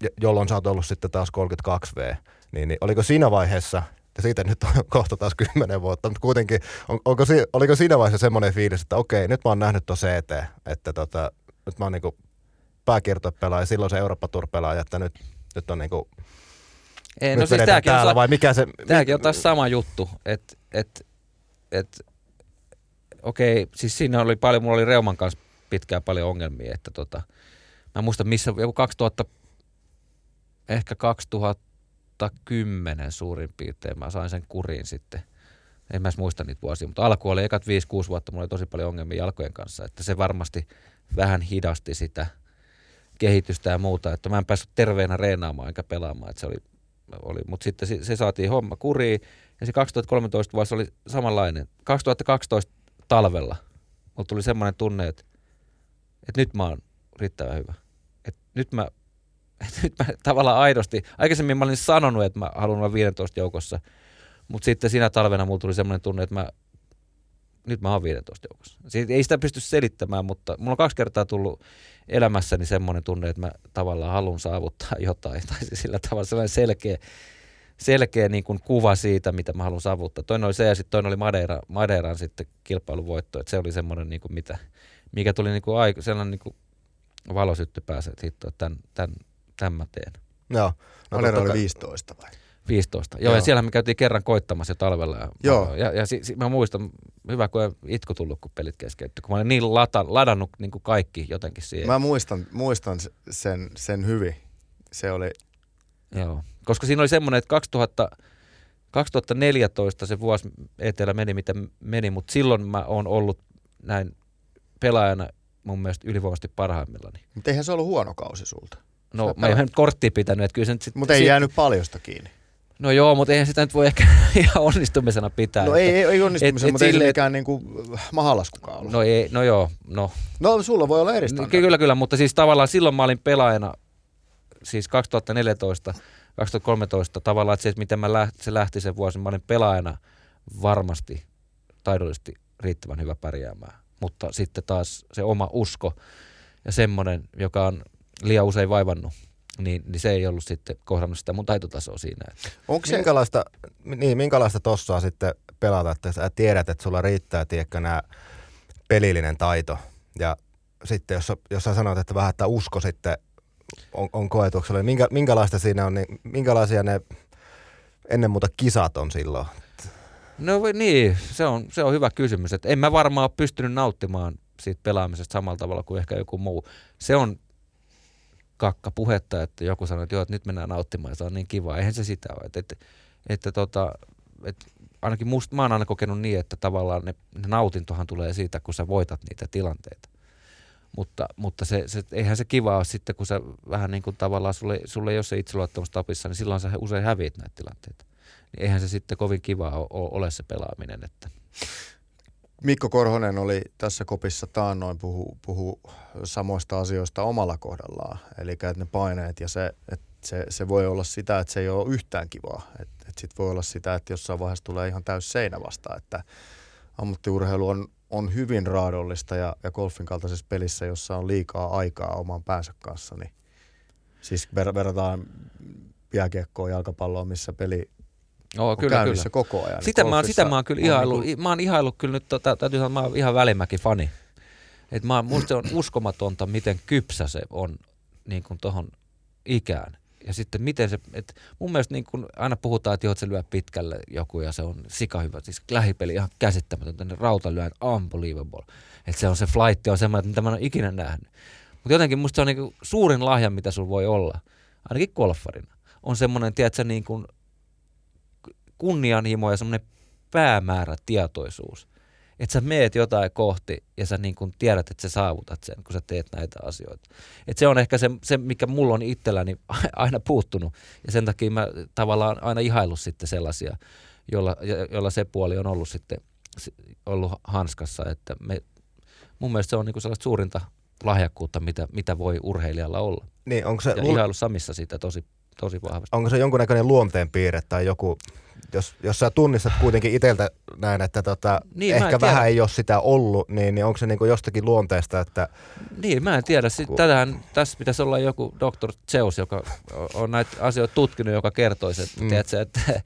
[SPEAKER 2] jo- jolloin sä oot ollut sitten taas 32V, niin, niin oliko siinä vaiheessa, ja siitä nyt on <laughs> kohta taas 10 vuotta, mutta kuitenkin, on, onko, oliko siinä vaiheessa semmoinen fiilis, että okei, nyt mä oon nähnyt tuon CT, että tota, nyt mä oon niinku pääkiertopelaaja, silloin se Eurooppa Tour pelaaja, että nyt, nyt on niinku,
[SPEAKER 3] Ei,
[SPEAKER 2] nyt
[SPEAKER 3] no siis tämäkin on,
[SPEAKER 2] täällä,
[SPEAKER 3] sa-
[SPEAKER 2] vai mikä se...
[SPEAKER 3] tämäkin on taas sama juttu, että et, et, okei, siis siinä oli paljon, mulla oli Reuman kanssa pitkään paljon ongelmia, että tota, mä en muista missä, joku 2000, ehkä 2010 suurin piirtein mä sain sen kuriin sitten. En mä edes muista niitä vuosia, mutta alku oli ekat 5-6 vuotta, mulla oli tosi paljon ongelmia jalkojen kanssa, että se varmasti vähän hidasti sitä kehitystä ja muuta, että mä en päässyt terveenä reenaamaan eikä pelaamaan, että se oli, oli. mutta sitten se, se, saatiin homma kuriin ja se 2013 vuosi oli samanlainen. 2012 talvella mulla tuli semmoinen tunne, että, että nyt mä oon riittävän hyvä. Että nyt mä, että <laughs> nyt mä tavallaan aidosti, aikaisemmin mä olin sanonut, että mä haluan olla 15 joukossa, mutta sitten siinä talvena mulla tuli semmoinen tunne, että mä, nyt mä oon 15 joukossa. Siitä ei sitä pysty selittämään, mutta mulla on kaksi kertaa tullut elämässäni semmoinen tunne, että mä tavallaan haluan saavuttaa jotain. <laughs> Tai sillä tavalla sellainen selkeä, selkeä niin kuin kuva siitä, mitä mä haluan saavuttaa. Toinen oli se ja sitten toinen oli Madeira, Madeiran sitten kilpailuvoitto. Että se oli semmoinen, niin kuin mitä, mikä tuli niin kuin aika, sellainen niin kuin valosytty pääsee, että hitto, tämän, tämän, tämän mä teen.
[SPEAKER 2] Joo.
[SPEAKER 1] No,
[SPEAKER 2] totta
[SPEAKER 1] oli
[SPEAKER 2] kai-
[SPEAKER 1] 15 vai?
[SPEAKER 3] 15. Joo,
[SPEAKER 1] Joo.
[SPEAKER 3] ja siellä me käytiin kerran koittamassa jo talvella. Ja,
[SPEAKER 1] Joo.
[SPEAKER 3] ja, ja si, si, mä muistan, hyvä kun itku tullut, kun pelit keskeytyi. Kun mä olin niin lata, ladannut niin kuin kaikki jotenkin siihen.
[SPEAKER 1] Mä muistan, muistan sen, sen hyvin. Se oli,
[SPEAKER 3] Joo. Koska siinä oli semmoinen, että 2000, 2014 se vuosi etelä meni, mitä meni, mutta silloin mä oon ollut näin pelaajana mun mielestä ylivoimaisesti parhaimmillani.
[SPEAKER 1] mutta eihän se ollut huono kausi sulta.
[SPEAKER 3] No
[SPEAKER 1] Sä
[SPEAKER 3] mä en nyt korttia pitänyt, että kyllä se nyt sit,
[SPEAKER 1] Mutta ei
[SPEAKER 3] sit-
[SPEAKER 1] jäänyt paljosta kiinni.
[SPEAKER 3] No joo, mutta eihän sitä nyt voi ehkä <laughs> ihan onnistumisena pitää.
[SPEAKER 1] No
[SPEAKER 3] että-
[SPEAKER 1] ei, ei, ei onnistumisen,
[SPEAKER 3] et-
[SPEAKER 1] mutta ei se mikään niinku mahalaskukaan ollut. No,
[SPEAKER 3] No ei, no joo, no
[SPEAKER 1] no sulla voi olla eri standardi.
[SPEAKER 3] Kyllä, kyllä, mutta siis tavallaan silloin mä olin pelaajana, siis 2014, 2013 tavallaan, että se, että miten mä lähti, se lähti sen vuosi, mä olin pelaajana varmasti taidollisesti riittävän hyvä pärjäämään. Mutta sitten taas se oma usko ja semmoinen, joka on liian usein vaivannut niin, niin se ei ollut sitten kohdannut sitä mun taitotasoa siinä.
[SPEAKER 2] Onko se... minkälaista, niin, minkälaista tossa on sitten pelata, että sä tiedät, että sulla riittää, tiedätkö, nämä pelillinen taito ja sitten jos, jos sä sanot, että vähän, että usko sitten on, on koetuksella, niin minkä, minkälaista siinä on, niin minkälaisia ne ennen muuta kisat on silloin?
[SPEAKER 3] No niin, se on, se on hyvä kysymys. Et en mä varmaan pystynyt nauttimaan siitä pelaamisesta samalla tavalla kuin ehkä joku muu. Se on kakka puhetta, että joku sanoo, että joo, että nyt mennään nauttimaan ja se on niin kiva. Eihän se sitä ole. Että, että, että tota, että ainakin musta, mä oon aina kokenut niin, että tavallaan ne, ne nautintohan tulee siitä, kun sä voitat niitä tilanteita. Mutta, mutta se, se, eihän se kiva ole sitten, kun sä vähän niin kuin tavallaan, sulle, sulle ei ole se itseluottamus tapissa, niin silloin sä usein häviät näitä tilanteita. Niin eihän se sitten kovin kiva ole, ole se pelaaminen. Että.
[SPEAKER 1] Mikko Korhonen oli tässä kopissa taannoin puhu, puhu samoista asioista omalla kohdallaan. Eli että ne paineet ja se, että se, se voi olla sitä, että se ei ole yhtään kivaa. Että et sit voi olla sitä, että jossain vaiheessa tulee ihan täys seinä vasta. Että ammattiurheilu on, on hyvin raadollista ja, ja golfin kaltaisessa pelissä, jossa on liikaa aikaa oman päänsä kanssa, niin siis ver- verrataan jääkiekkoon, jalkapalloon, missä peli
[SPEAKER 3] Oo, kyllä, kyllä.
[SPEAKER 1] koko ajan.
[SPEAKER 3] Sitä mä, sitä mä oon kyllä ihailu, niin kuin... mä oon ihailu kyllä nyt, tota, täytyy sanoa, mä oon ihan välimäki fani. Et mä, musta on <clears throat> uskomatonta, miten kypsä se on niin kuin tohon ikään. Ja sitten miten se, että mun mielestä niin kun aina puhutaan, että joo, se lyö pitkälle joku ja se on sika hyvä. Siis lähipeli ihan käsittämätöntä, ne rauta lyö unbelievable. Että se on se flight on semmoinen, mitä mä en ole ikinä nähnyt. Mutta jotenkin musta se on niin suurin lahja, mitä sulla voi olla, ainakin golfarina. On semmoinen, tiedätkö, niin kuin kunnianhimo ja semmoinen päämäärätietoisuus. Että sä meet jotain kohti ja sä niin kun tiedät, että sä saavutat sen, kun sä teet näitä asioita. Et se on ehkä se, se, mikä mulla on itselläni <laughs> aina puuttunut. Ja sen takia mä tavallaan aina ihaillut sitten sellaisia, jolla, jolla se puoli on ollut sitten ollut hanskassa. Että me, mun mielestä se on niin sellaista suurinta lahjakkuutta, mitä, mitä voi urheilijalla olla.
[SPEAKER 2] Niin, onko se
[SPEAKER 3] ja lu- ihailu Samissa sitä tosi, tosi vahvasti.
[SPEAKER 2] Onko se jonkunnäköinen luonteenpiirre tai joku jos, jos sä tunnistat kuitenkin itseltä näin, että tota, niin, ehkä vähän ei ole sitä ollut, niin, niin onko se niinku jostakin luonteesta, että...
[SPEAKER 3] Niin, mä en tiedä. Tätähän, tässä pitäisi olla joku Dr. Zeus, joka on näitä asioita tutkinut, joka kertoisi, että, mm. tiedätkö, että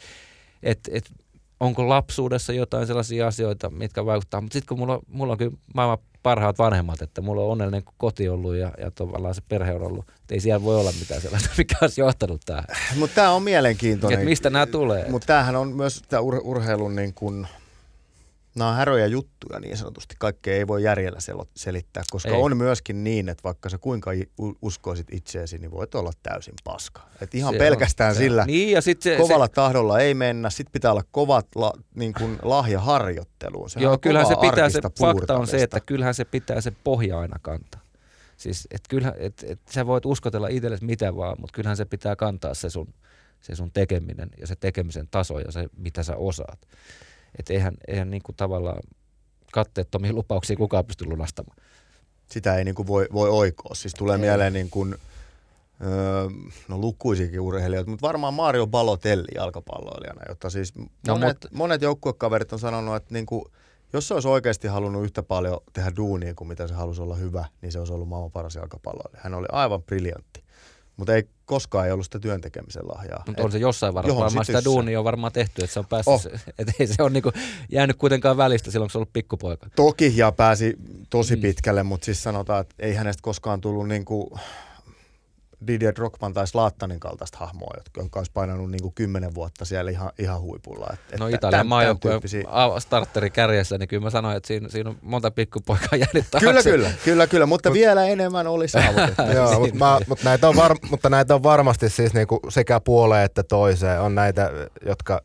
[SPEAKER 3] et, et, onko lapsuudessa jotain sellaisia asioita, mitkä vaikuttaa. Mutta sitten kun mulla, mulla on kyllä maailman parhaat vanhemmat, että mulla on onnellinen koti ollut ja, ja tavallaan se perhe on ollut. Et ei siellä voi olla mitään sellaista, <laughs> mikä olisi johtanut tähän.
[SPEAKER 1] Mutta tämä on mielenkiintoinen.
[SPEAKER 3] Et mistä nämä tulee?
[SPEAKER 1] Mutta tämähän on myös tämä ur- urheilun niin kun, nämä on häröjä juttuja niin sanotusti. Kaikkea ei voi järjellä sel- selittää, koska ei. on myöskin niin, että vaikka sä kuinka uskoisit itseesi, niin voit olla täysin paska. Et ihan se pelkästään on, sillä niin, ja sit se, kovalla se, tahdolla ei mennä. Sitten pitää olla kovat la, niin kuin lahjaharjoitteluun.
[SPEAKER 3] Sehän joo, kyllähän se pitää, se fakta on se, että kyllähän se pitää se pohja aina kantaa. Siis, et kyllähän, et, et sä voit uskotella itsellesi mitä vaan, mutta kyllähän se pitää kantaa se sun, se sun tekeminen ja se tekemisen taso ja se, mitä sä osaat. Että eihän, eihän niin kuin tavallaan katteettomia <laughs> lupauksia kukaan pysty lunastamaan.
[SPEAKER 1] Sitä ei niin kuin voi, voi oikoa. Siis tulee ei. mieleen niin kuin, öö, no lukuisikin urheilijoita, mutta varmaan Mario Balotelli jalkapalloilijana, jotta siis no, monet, mutta... monet joukkuekaverit on sanonut, että niin kuin, jos se olisi oikeasti halunnut yhtä paljon tehdä duunia kuin mitä se halusi olla hyvä, niin se olisi ollut maailman paras jalkapalloilija. Hän oli aivan briljantti. Mutta ei koskaan ei ollut sitä työntekemisen lahjaa.
[SPEAKER 3] Mutta on se jossain varmaan, varmaan sitä duunia on varmaan tehty, että se on päässyt, oh. <laughs> että ei se ole niinku jäänyt kuitenkaan välistä silloin, kun se on ollut pikkupoika.
[SPEAKER 1] Toki ja pääsi tosi mm. pitkälle, mutta siis sanotaan, että ei hänestä koskaan tullut niinku Didier Drogman tai Slaattanin kaltaista hahmoa, jotka olisi painanut niin kuin kymmenen vuotta siellä ihan, ihan huipulla. Et,
[SPEAKER 3] no Italian maajoukkueen starteri kärjessä, niin kyllä mä sanoin, että siinä, siinä on monta pikkupoikaa jäänyt taakse.
[SPEAKER 1] Kyllä, kyllä, kyllä, kyllä mutta mut, vielä enemmän oli saavutettu. <laughs>
[SPEAKER 2] Joo, mutta, mä, mutta, näitä on var, mutta näitä on varmasti siis niinku sekä puoleen että toiseen. On näitä, jotka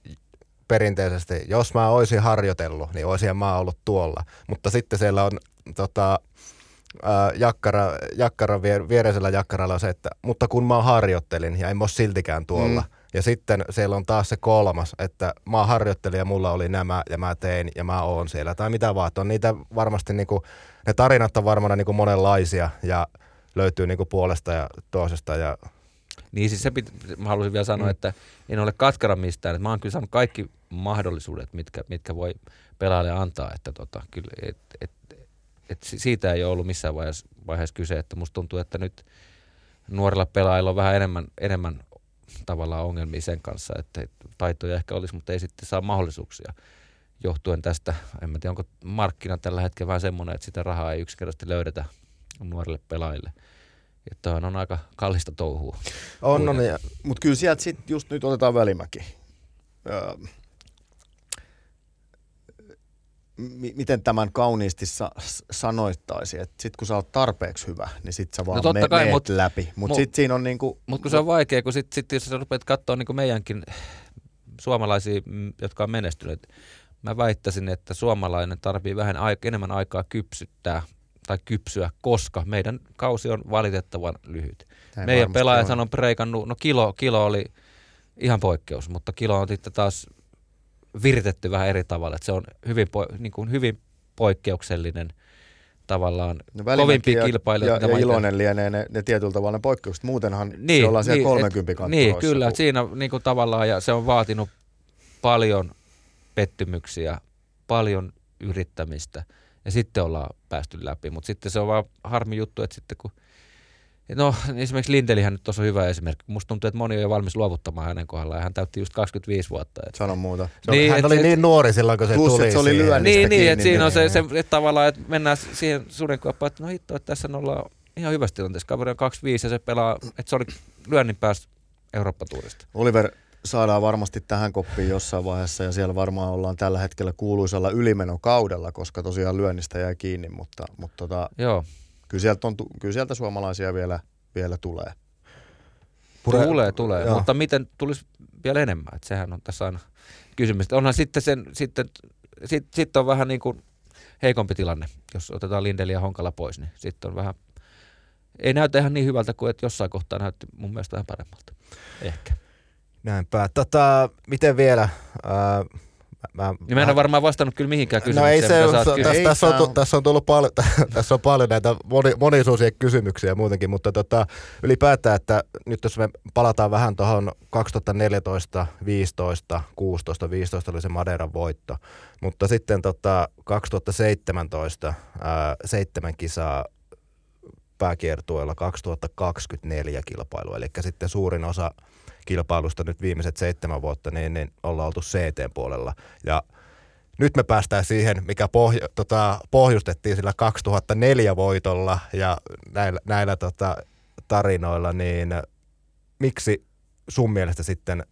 [SPEAKER 2] perinteisesti, jos mä olisin harjoitellut, niin olisin mä ollut tuolla. Mutta sitten siellä on tota, äh, jakkara, jakkara viereisellä jakkaralla on se, että mutta kun mä harjoittelin ja en mä ole siltikään tuolla. Mm. Ja sitten siellä on taas se kolmas, että mä harjoittelin ja mulla oli nämä ja mä tein ja mä oon siellä. Tai mitä vaan, on niitä varmasti niinku, ne tarinat on varmaan niinku monenlaisia ja löytyy niinku puolesta ja toisesta ja
[SPEAKER 3] niin siis se pit- mä haluaisin vielä sanoa, mm. että en ole katkara mistään. Että mä oon kyllä saanut kaikki mahdollisuudet, mitkä, mitkä voi pelaajalle antaa. Että tota, kyllä, et, et, et siitä ei ole ollut missään vaiheessa, vaiheessa kyse, että musta tuntuu, että nyt, nuorilla pelaajilla on vähän enemmän, enemmän tavallaan ongelmia sen kanssa, että taitoja ehkä olisi, mutta ei sitten saa mahdollisuuksia johtuen tästä. En tiedä, onko markkina tällä hetkellä vähän semmoinen, että sitä rahaa ei yksinkertaisesti löydetä nuorille pelaajille. Että on aika kallista touhua.
[SPEAKER 1] On, on. Mutta kyllä sieltä sitten just nyt otetaan välimäki. Öö, miten tämän kauniisti sa- sanoittaisi, että sit kun sä oot tarpeeksi hyvä, niin sit sä vaan no me- kai, meet mut, läpi. Mutta sit siinä on niinku...
[SPEAKER 3] Mut kun se on vaikea, kun sit, sit jos sä rupeat katsoa niinku meidänkin suomalaisia, mm, jotka on menestyneet, mä väittäisin, että suomalainen tarvii vähän aika, enemmän aikaa kypsyttää tai kypsyä, koska meidän kausi on valitettavan lyhyt. Näin Meidän pelaajat on preikannut, no kilo, kilo oli ihan poikkeus, mutta kilo on sitten taas viritetty vähän eri tavalla. Että se on hyvin, niin kuin hyvin poikkeuksellinen tavallaan no, kovimpia kilpailijoita.
[SPEAKER 1] Ja, ja iloinen lienee ne, ne tietyllä tavalla ne poikkeukset. Muutenhan niin, se ollaan siellä niin, 30 et,
[SPEAKER 3] Niin, kyllä. Kun... Siinä niin kuin tavallaan, ja se on vaatinut paljon pettymyksiä, paljon yrittämistä, ja sitten ollaan päästy läpi. Mutta sitten se on vaan harmi juttu, että sitten kun – No esimerkiksi Lindelihän nyt tuossa on hyvä esimerkki. Musta tuntuu, että moni on jo valmis luovuttamaan hänen kohdallaan ja hän täytti just 25 vuotta. Että...
[SPEAKER 1] Sano muuta.
[SPEAKER 2] Se niin, hän et, oli et, niin nuori silloin, kun se plus, tuli.
[SPEAKER 1] se oli
[SPEAKER 3] Niin, niin että siinä on se, se että tavallaan, että mennään siihen sudenkuoppaan, että no hitto, että tässä ollaan ihan hyvässä tilanteessa. Kaveri on 25 ja se pelaa, että se oli lyönnin päästä Eurooppa-tuurista.
[SPEAKER 1] Oliver, saadaan varmasti tähän koppiin jossain vaiheessa ja siellä varmaan ollaan tällä hetkellä kuuluisalla ylimenokaudella, koska tosiaan lyönnistä jäi kiinni, mutta, mutta tota,
[SPEAKER 3] Joo.
[SPEAKER 1] Kyllä sieltä, on, kyllä sieltä suomalaisia vielä, vielä tulee.
[SPEAKER 3] Pure, tulee, tulee. Joo. Mutta miten tulisi vielä enemmän? Että sehän on tässä aina kysymys. Onhan sitten, sen, sitten sit, sit on vähän niin kuin heikompi tilanne, jos otetaan Lindeli ja Honkala pois, niin sitten on vähän, ei näytä ihan niin hyvältä kuin että jossain kohtaa näytti mun mielestä vähän paremmalta. Ehkä.
[SPEAKER 2] Näinpä. Tota, miten vielä? Äh,
[SPEAKER 3] Mä, niin mä en ole varmaan vastannut kyllä mihinkään kysymykseen.
[SPEAKER 2] No ei se, on, tässä, tässä, on, tässä, on tullut paljon, <laughs> tässä on paljon näitä moni, monisuusia kysymyksiä muutenkin, mutta tota, ylipäätään, että nyt jos me palataan vähän tuohon 2014, 15, 16, 15 oli se Madeiran voitto, mutta sitten tota 2017 ää, seitsemän kisaa pääkiertueella 2024 kilpailu, eli sitten suurin osa kilpailusta nyt viimeiset seitsemän vuotta, niin, niin ollaan oltu CT-puolella. Ja nyt me päästään siihen, mikä pohjo, tota, pohjustettiin sillä 2004 voitolla ja näillä, näillä tota, tarinoilla, niin miksi sun mielestä sitten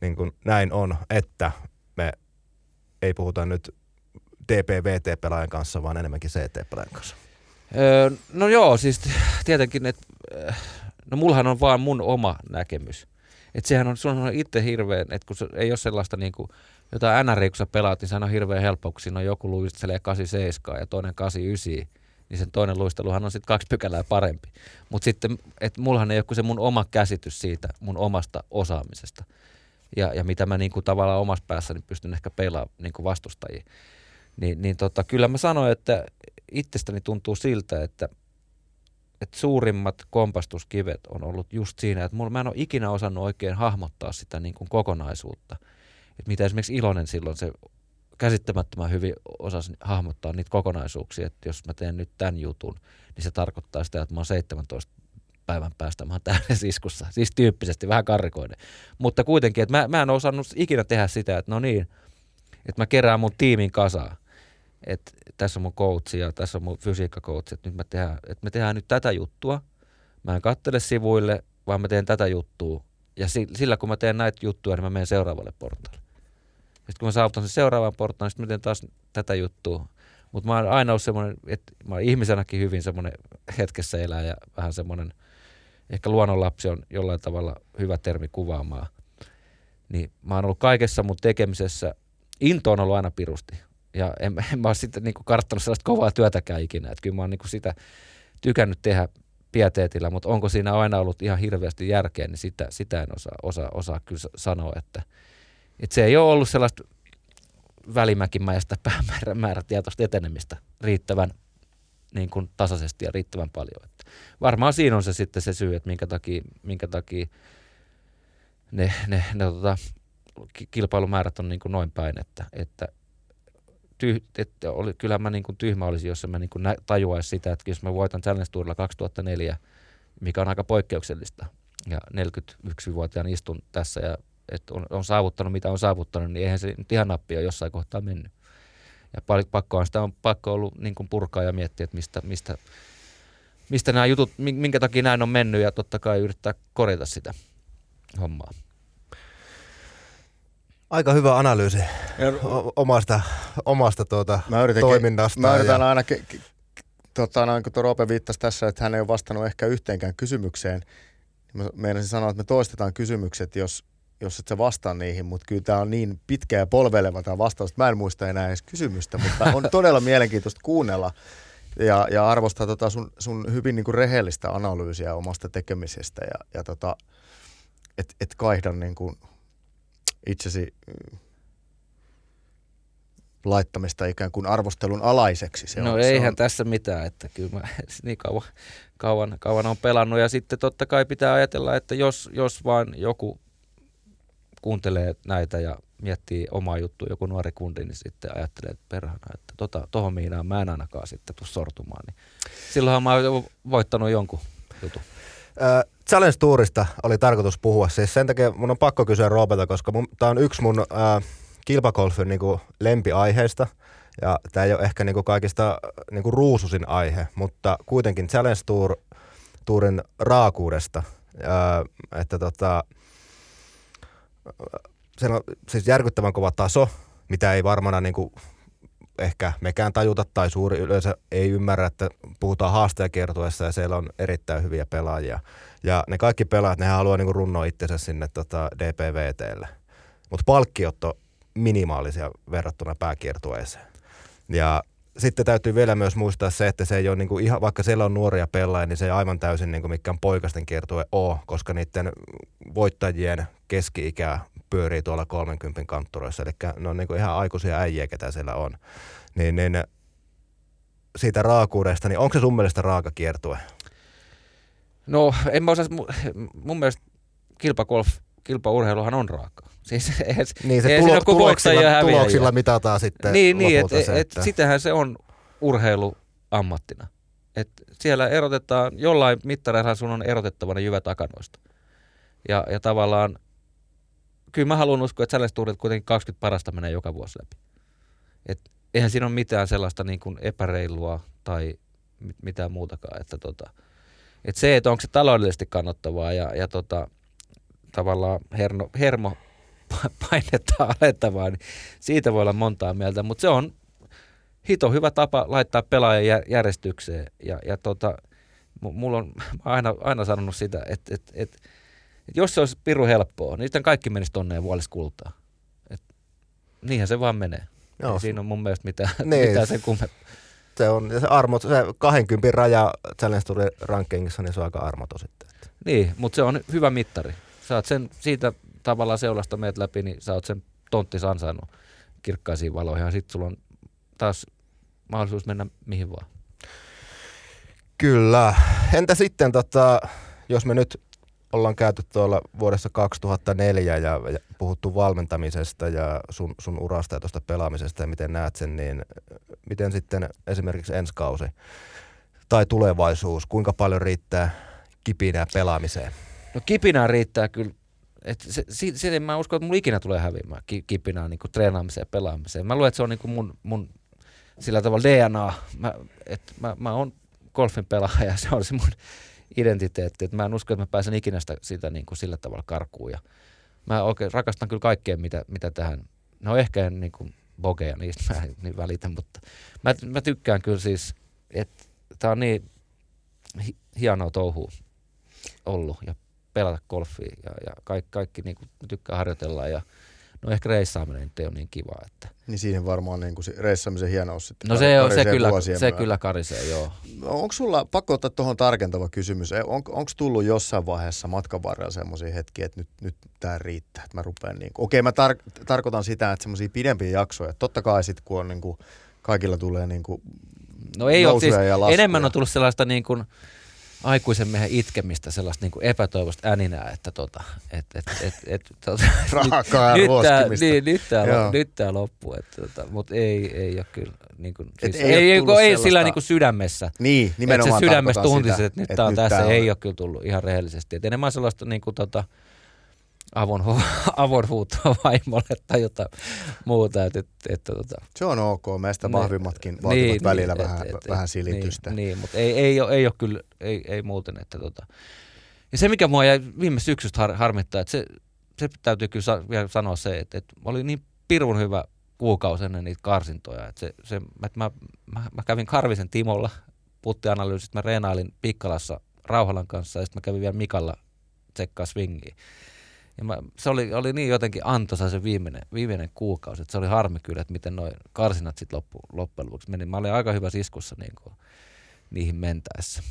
[SPEAKER 2] niin kuin näin on, että me ei puhuta nyt DPVT-pelaajan kanssa, vaan enemmänkin CT-pelaajan kanssa?
[SPEAKER 3] Öö, no joo, siis tietenkin, että no mullahan on vaan mun oma näkemys. Että sehän on, sun on itse hirveän, että kun ei ole sellaista niin kuin, jotain NRI, kun sä pelaat, niin sehän on hirveän helppoa, kun siinä on joku luistelee 87 ja toinen 89, niin sen toinen luisteluhan on sitten kaksi pykälää parempi. Mutta sitten, että mullahan ei ole se mun oma käsitys siitä mun omasta osaamisesta. Ja, ja mitä mä niin kuin tavallaan omassa päässäni pystyn ehkä pelaamaan kuin vastustajia. Niin, niin tota, kyllä mä sanoin, että itsestäni tuntuu siltä, että että suurimmat kompastuskivet on ollut just siinä, että mulla, mä en ole ikinä osannut oikein hahmottaa sitä niin kuin kokonaisuutta. Että mitä esimerkiksi Ilonen silloin se käsittämättömän hyvin osasi hahmottaa niitä kokonaisuuksia, että jos mä teen nyt tämän jutun, niin se tarkoittaa sitä, että mä oon 17 päivän päästä mä oon täydessä iskussa. Siis tyyppisesti, vähän karrikoiden. Mutta kuitenkin, että mä, mä en osannut ikinä tehdä sitä, että no niin, että mä kerään mun tiimin kasaan että tässä on mun coachi ja tässä on mun fysiikkakoutsi, että nyt me tehdään, että me tehdään nyt tätä juttua. Mä en kattele sivuille, vaan mä teen tätä juttua. Ja sillä kun mä teen näitä juttuja, niin mä menen seuraavalle portaalle. Sitten kun mä saavutan sen seuraavan portaan, niin mä teen taas tätä juttua. Mutta mä oon aina ollut semmoinen, että mä oon ihmisenäkin hyvin semmoinen hetkessä elää ja vähän semmoinen, ehkä luonnonlapsi on jollain tavalla hyvä termi kuvaamaan. Niin mä oon ollut kaikessa mun tekemisessä, into on ollut aina pirusti ja en, <laughs> en mä ole sitten niin karttanut sellaista kovaa työtäkään ikinä. Että kyllä mä oon niin sitä tykännyt tehdä pieteetillä, mutta onko siinä aina ollut ihan hirveästi järkeä, niin sitä, sitä en osaa, osaa, osaa kyllä sanoa, että, että se ei ole ollut sellaista välimäkimäistä <laughs> päämäärätietoista etenemistä riittävän niin kuin tasaisesti ja riittävän paljon. Että varmaan siinä on se sitten se syy, että minkä takia, minkä takia ne, ne, ne tota, kilpailumäärät on niin kuin noin päin, että, että tyh, että oli, kyllä mä niin kuin tyhmä olisin, jos mä niin kuin tajuaisin sitä, että jos mä voitan Challenge Tourilla 2004 mikä on aika poikkeuksellista. Ja 41-vuotiaana istun tässä ja että on, on, saavuttanut mitä on saavuttanut, niin eihän se nyt ihan nappi ole jossain kohtaa mennyt. Ja pakko on sitä on pakko ollut niin kuin purkaa ja miettiä, että mistä, mistä, mistä nämä jutut, minkä takia näin on mennyt ja totta kai yrittää korjata sitä hommaa.
[SPEAKER 2] Aika hyvä analyysi omasta, omasta tuota mä yritän, toiminnasta.
[SPEAKER 1] Mä yritän ja... aina, ke, ke, tota, noin, kun Roope viittasi tässä, että hän ei ole vastannut ehkä yhteenkään kysymykseen. Mä meinasin sanoa, että me toistetaan kysymykset, jos, jos et sä vastaa niihin, mutta kyllä tämä on niin pitkä ja polveleva tämä vastaus, että mä en muista enää edes kysymystä, mutta on <laughs> todella mielenkiintoista kuunnella ja, ja arvostaa tota sun, sun hyvin niin kuin rehellistä analyysiä omasta tekemisestä ja, ja tota, et, et kaihda niin kuin itsesi mm, laittamista ikään kuin arvostelun alaiseksi.
[SPEAKER 3] Se no on, eihän se on... tässä mitään, että kyllä mä <laughs> niin kauan, kauan, kauan on pelannut ja sitten totta kai pitää ajatella, että jos, jos vaan joku kuuntelee näitä ja miettii omaa juttua, joku nuori kundi, niin sitten ajattelee, että perhana, että tota, tohon mihin mä en ainakaan sitten tuu sortumaan. Niin silloinhan mä oon voittanut jonkun jutun.
[SPEAKER 2] Äh, Challenge Tourista oli tarkoitus puhua. Siis sen takia mun on pakko kysyä Roberta, koska tämä on yksi mun äh, kilpakolfin niinku lempiaiheista. Ja tämä ei ole ehkä niinku kaikista niinku ruususin aihe, mutta kuitenkin Challenge Tour, Tourin raakuudesta. Äh, että tota, se on siis järkyttävän kova taso, mitä ei varmana niinku ehkä mekään tajuta tai suuri yleensä ei ymmärrä, että puhutaan haastajakiertueessa ja siellä on erittäin hyviä pelaajia. Ja ne kaikki pelaajat, ne haluaa niinku runnoa itsensä sinne tota DPVTlle. Mutta palkkiot on minimaalisia verrattuna pääkiertueeseen. Ja sitten täytyy vielä myös muistaa se, että se ei ole niinku ihan, vaikka siellä on nuoria pelaajia, niin se ei aivan täysin niinku mikään poikasten kiertue ole, koska niiden voittajien keski-ikä pyörii tuolla 30 kantturoissa, eli ne on niinku ihan aikuisia äijiä, ketä siellä on. Niin, niin siitä raakuudesta, niin onko se sun mielestä raaka kiertue?
[SPEAKER 3] No en mä osaa, mun mielestä kilpakolf, kilpaurheiluhan on raaka. Siis,
[SPEAKER 2] et, niin se tulo, tuloksilla, tuloksilla mitataan sitten
[SPEAKER 3] Niin, niin että et, et, sitähän se on urheilu ammattina. Et siellä erotetaan, jollain mittareilla sun on erotettavana jyvä takanoista. Ja, ja tavallaan, kyllä mä haluan uskoa, että sellaiset kuitenkin 20 parasta menee joka vuosi läpi. Et eihän siinä ole mitään sellaista niin kuin epäreilua tai mitään muutakaan. Että tota, et se, että onko se taloudellisesti kannattavaa ja, ja tota, tavallaan herno, hermo <laughs> painetta alentavaa, niin siitä voi olla montaa mieltä, mutta se on hito hyvä tapa laittaa pelaajan järjestykseen. Ja, ja tota, mulla on <laughs> aina, aina sanonut sitä, että, että, että, että jos se olisi piru helppoa, niin sitten kaikki menisi tonneen vuolessa kultaa. Et, niinhän se vaan menee. Joo. Ei siinä on mun mielestä mitään, niin. mitään sen kummempaa.
[SPEAKER 2] Se on, ja se armot, se 20 raja Challenge Tour rankingissa, niin se on aika armoton sitten.
[SPEAKER 3] Niin, mutta se on hyvä mittari. Saat sen siitä tavallaan seulasta meet läpi, niin sä oot sen tontti ansainnut kirkkaisiin valoihin ja sitten sulla on taas mahdollisuus mennä mihin vaan.
[SPEAKER 2] Kyllä. Entä sitten, tota, jos me nyt ollaan käyty tuolla vuodessa 2004 ja, ja puhuttu valmentamisesta ja sun, sun urasta ja tuosta pelaamisesta ja miten näet sen, niin miten sitten esimerkiksi ensi kausi tai tulevaisuus, kuinka paljon riittää kipinää pelaamiseen?
[SPEAKER 3] No kipinää riittää kyllä et se, se, se, mä usko, että mulla ikinä tulee häviämään kipinää niin treenaamiseen ja pelaamiseen. Mä luulen, että se on niin mun, mun sillä tavalla DNA. Mä, et mä, mä oon golfin pelaaja se on se mun identiteetti. Et mä en usko, että mä pääsen ikinä sitä, sitä niin kuin sillä tavalla karkuun. Ja mä oikein rakastan kyllä kaikkea, mitä, mitä tähän, no ehkä en niin kuin bogeja, niistä mä en niin välitä, mutta mä, mä tykkään kyllä siis, että tää on niin hi, hienoa touhua ollut ja pelata golfia ja, ja kaikki, kaikki niin kuin tykkää harjoitella ja no ehkä reissaaminen nyt ei ole niin kiva. Että.
[SPEAKER 1] Niin siihen varmaan niin kuin reissaamisen hienous sitten
[SPEAKER 3] No se, on, se, kyllä, se kyllä karisee, joo.
[SPEAKER 1] Onko sulla, pakko ottaa tuohon tarkentava kysymys, on, onko tullut jossain vaiheessa matkan varrella semmoisia hetkiä, että nyt, nyt tämä riittää, että mä rupean niin kuin, okei mä tar- tarkoitan sitä, että semmoisia pidempiä jaksoja, totta kai sitten kun on niin kuin, kaikilla tulee niin kuin
[SPEAKER 3] No ei ole siis, enemmän on tullut sellaista niin kuin, aikuisen miehen itkemistä, sellaista niin kuin epätoivosta äninää, että tota, et, et, et, et, <laughs> tota,
[SPEAKER 1] Raakaa
[SPEAKER 3] nyt,
[SPEAKER 1] ruoskimista.
[SPEAKER 3] niin, nyt tää, nyt tää loppuu, että, tota, mutta ei, ei ole kyllä, niin kuin,
[SPEAKER 1] Et
[SPEAKER 3] siis,
[SPEAKER 1] ei
[SPEAKER 3] ei, ei,
[SPEAKER 1] tullut
[SPEAKER 3] ei sillä niin kuin sydämessä.
[SPEAKER 1] Niin,
[SPEAKER 3] Että
[SPEAKER 1] nimenomaan
[SPEAKER 3] se sydämessä tuntisi, että nyt tää on tässä, ei ole kyllä tullut ihan rehellisesti. Et enemmän sellaista niin kuin, tota, avonhu- <laughs> avonhuutoa vaimolle tai jotain muuta. Että, että, että, tota,
[SPEAKER 1] Se on ok, meistä
[SPEAKER 3] Ne-
[SPEAKER 1] vahvimmatkin vaativat
[SPEAKER 3] niin,
[SPEAKER 1] välillä
[SPEAKER 3] niin,
[SPEAKER 1] vähän,
[SPEAKER 3] et- et-
[SPEAKER 1] vähän
[SPEAKER 3] et-
[SPEAKER 1] silitystä.
[SPEAKER 3] Niin, niin mutta ei, ei, ole, ei ole kyllä, ei, ei muuten. Että tota. Ja se, mikä mua jäi viime syksystä har, harmittaa, että se, se täytyy kyllä sa, vielä sanoa se, että, että oli niin pirun hyvä kuukausi ennen niitä karsintoja. Että se, se, että mä, mä, mä, kävin Karvisen Timolla puttianalyysit, mä reenailin Pikkalassa Rauhalan kanssa ja sitten mä kävin vielä Mikalla tsekkaa swingiä. Ja mä, se oli, oli niin jotenkin antoisa se viimeinen, viimeinen kuukausi, että se oli harmi kyllä, että miten noin karsinat sitten loppu, loppujen lopuksi meni. Mä olin aika hyvä iskussa niin kuin, niihin mentäessä.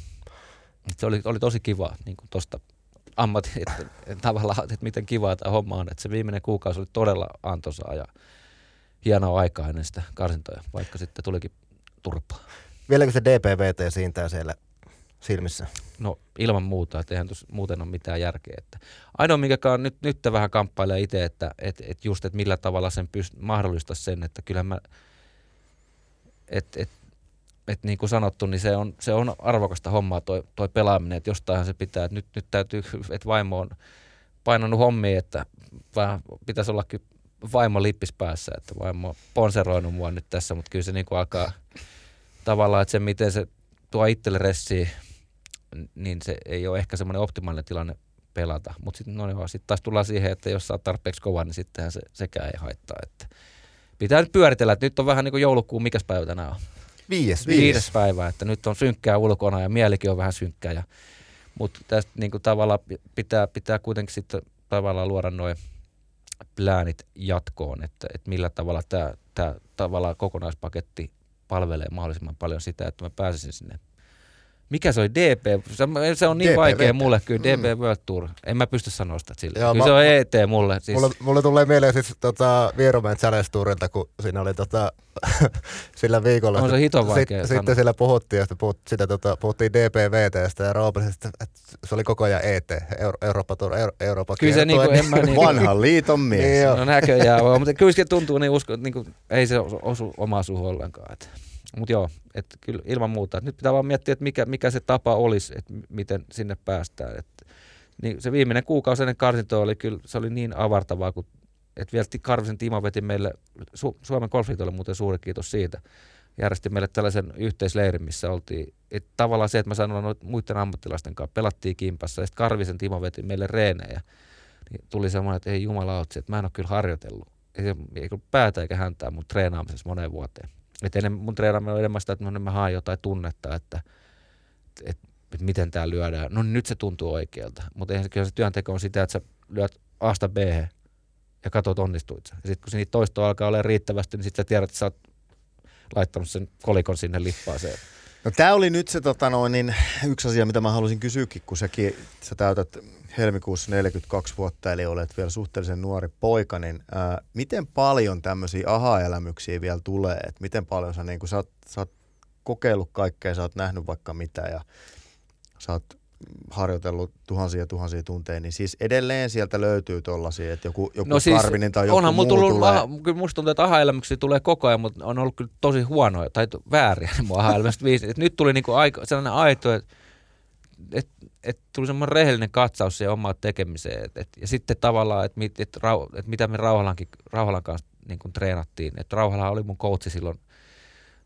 [SPEAKER 3] Et se oli, oli tosi kiva niin kuin tosta ammatin, että, että tavallaan, että miten kiva tämä homma on. Että se viimeinen kuukausi oli todella antoisaa ja hienoa aikaa ennen sitä karsintoja, vaikka sitten tulikin turpaa.
[SPEAKER 2] Vieläkö se DPVT siintää siellä silmissä?
[SPEAKER 3] No ilman muuta, että eihän muuten ole mitään järkeä. Että ainoa, mikä on nyt, nyt vähän kamppailee itse, että et, et just, että millä tavalla sen pyst, mahdollistaa sen, että kyllä mä, että et, et niin kuin sanottu, niin se on, se on arvokasta hommaa toi, toi pelaaminen, että jostainhan se pitää, että nyt, nyt täytyy, <laughs> että vaimo on painanut hommia, että vähän pitäisi olla kyllä vaimo lippis päässä, että vaimo on ponseroinut mua nyt tässä, mutta kyllä se niin kuin alkaa tavallaan, että se miten se tuo itselle ressiä, niin se ei ole ehkä semmoinen optimaalinen tilanne pelata. Mutta sitten no joo, sit taas tullaan siihen, että jos oot tarpeeksi kova, niin sittenhän se sekään ei haittaa. Että pitää nyt pyöritellä, että nyt on vähän niin kuin joulukuun, mikäs päivä tänään on?
[SPEAKER 2] Viides.
[SPEAKER 3] Viides. Viides päivä, että nyt on synkkää ulkona ja mielikin on vähän synkkää. Ja, mutta tästä niin kuin tavallaan pi- pitää, pitää kuitenkin sitten tavallaan luoda noin pläänit jatkoon, että, että millä tavalla tämä, tämä tavallaan kokonaispaketti palvelee mahdollisimman paljon sitä, että mä pääsisin sinne. Mikä se oli? DP? Se, on niin
[SPEAKER 1] DPV.
[SPEAKER 3] vaikea mulle kyllä, DP World Tour. En mä pysty sanoa sitä sille.
[SPEAKER 2] Joo,
[SPEAKER 3] kyllä
[SPEAKER 2] mä-
[SPEAKER 3] se on ET mulle. Siis,
[SPEAKER 2] Mulle, mulle tulee mieleen siis tota, Vierumäen Challenge Tourilta, kun siinä oli tota, <laughs> sillä viikolla.
[SPEAKER 3] On se hiton vaikea
[SPEAKER 2] Sit, sitten siellä puhuttiin, että puhut, sitä, tota, puhuttiin DPVTstä ja Roopelista, että se oli koko ajan ET, Euro, Eurooppa Tour, Euro, Eurooppa
[SPEAKER 3] Kyllä se niinku, en mä niinku,
[SPEAKER 1] Vanhan liiton mies.
[SPEAKER 2] Niin.
[SPEAKER 3] No näköjään, mutta kyllä se tuntuu niin usko, niin kuin, ei se osu- omaa suhun ollenkaan. Mutta joo, että kyllä ilman muuta. Et nyt pitää vaan miettiä, että mikä, mikä se tapa olisi, että miten sinne päästään. Et, niin se viimeinen kuukausi ennen karsintoa oli kyllä, se oli niin avartavaa, kun, että vielä Karvisen Timo veti meille, Su- Suomen Golfliitolle muuten suuri kiitos siitä, järjesti meille tällaisen yhteisleirin, missä oltiin, että tavallaan se, että mä sanoin noit muiden ammattilaisten kanssa, pelattiin kimpassa, ja sitten Karvisen Timo veti meille reenejä, niin tuli semmoinen, että ei jumalautsi, että mä en ole kyllä harjoitellut, ei, ei kyllä päätä eikä häntää mun treenaamisessa moneen vuoteen. Et ennen, mun treenaaminen on enemmän sitä, että no, niin mä haen jotain tunnetta, että et, et miten tämä lyödään. No nyt se tuntuu oikealta, mutta kyllä se työnteko on sitä, että sä lyöt Asta B ja katsot onnistuit sä. Ja sitten kun niitä toistoa alkaa olla riittävästi, niin sitten sä tiedät, että sä oot laittanut sen kolikon sinne lippaaseen.
[SPEAKER 1] No tämä oli nyt se tota noin, niin, yksi asia, mitä mä halusin kysyäkin, kun säkin, sä täytät helmikuussa 42 vuotta, eli olet vielä suhteellisen nuori poika, niin ää, miten paljon tämmöisiä aha-elämyksiä vielä tulee? Et miten paljon sä, niin kun sä, oot, sä oot kokeillut kaikkea, sä oot nähnyt vaikka mitä ja sä oot harjoitellut tuhansia tuhansia tunteja, niin siis edelleen sieltä löytyy tollasia, että joku, joku
[SPEAKER 3] No siis
[SPEAKER 1] Karvinen tai joku
[SPEAKER 3] onhan
[SPEAKER 1] muu
[SPEAKER 3] tullut,
[SPEAKER 1] tulee.
[SPEAKER 3] aha, kyllä musta tuntuu, että aha-elämyksiä tulee koko ajan, mutta on ollut kyllä tosi huonoja tai vääriä ne mun. <laughs> Et nyt tuli niinku aika, sellainen aito, että et, et tuli semmoinen rehellinen katsaus siihen omaan tekemiseen. Et, et, ja sitten tavallaan, että mit, et, rau, et mitä me Rauhalankin, Rauhalan kanssa niin kuin treenattiin. Et Rauhala oli mun coachi silloin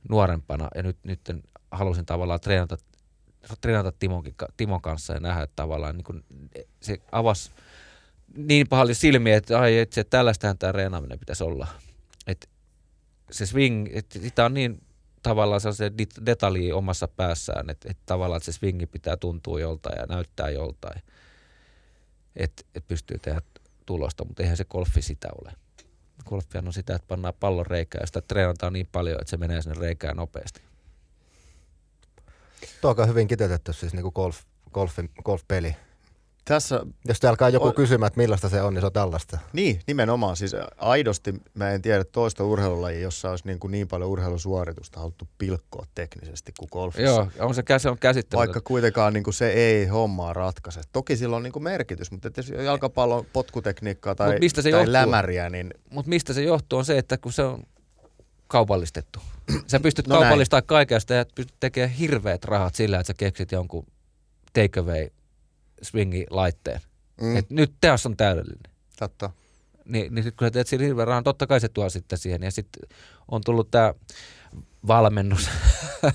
[SPEAKER 3] nuorempana ja nyt, nyt halusin tavallaan treenata, treenata Timonkin, Timon kanssa ja nähdä, tavallaan niin kuin, se avasi niin paljon silmiä, että ai itse, tällaistähän tämä reenaaminen pitäisi olla. Et se swing, että sitä on niin tavallaan se detalji omassa päässään, että, että tavallaan että se swingi pitää tuntua joltain ja näyttää joltain, että, että pystyy tehdä tulosta, mutta eihän se golfi sitä ole. Golfihan on sitä, että pannaan pallon reikään ja sitä treenataan niin paljon, että se menee sinne reikään nopeasti.
[SPEAKER 2] Tuo on hyvin kiteytetty siis niinku golf, golfin, golf-peli.
[SPEAKER 1] Tässä,
[SPEAKER 2] Jos te alkaa joku
[SPEAKER 1] O-
[SPEAKER 2] kysymään, että millaista se on, niin se on tällaista.
[SPEAKER 1] niin, nimenomaan. Siis aidosti mä en tiedä toista urheilulajia, jossa olisi niin, kuin niin paljon urheilusuoritusta haluttu pilkkoa teknisesti kuin golfissa.
[SPEAKER 3] Joo, on se, kä- se on käsittämätöntä.
[SPEAKER 1] Vaikka kuitenkaan niin kuin se ei hommaa ratkaise. Toki sillä on niin kuin merkitys, mutta että jos jalkapallon potkutekniikkaa tai,
[SPEAKER 3] Mut mistä se
[SPEAKER 1] tai
[SPEAKER 3] johtuu?
[SPEAKER 1] lämäriä, niin
[SPEAKER 3] Mutta mistä se johtuu on se, että kun se on kaupallistettu. Sä pystyt
[SPEAKER 1] No
[SPEAKER 3] no
[SPEAKER 1] näin.
[SPEAKER 3] kaupallistamaan kaikesta ja pystyt tekemään hirveät rahat sillä, että sä keksit jonkun takeaway swingi laitteen.
[SPEAKER 1] mm.
[SPEAKER 3] Et nyt tässä on täydellinen.
[SPEAKER 1] totta.
[SPEAKER 3] Niin, niin sitten kun sä teet sillä hirveän rahan, totta kai se tuo sitten siihen. Ja sitten on tullut tämä valmennus,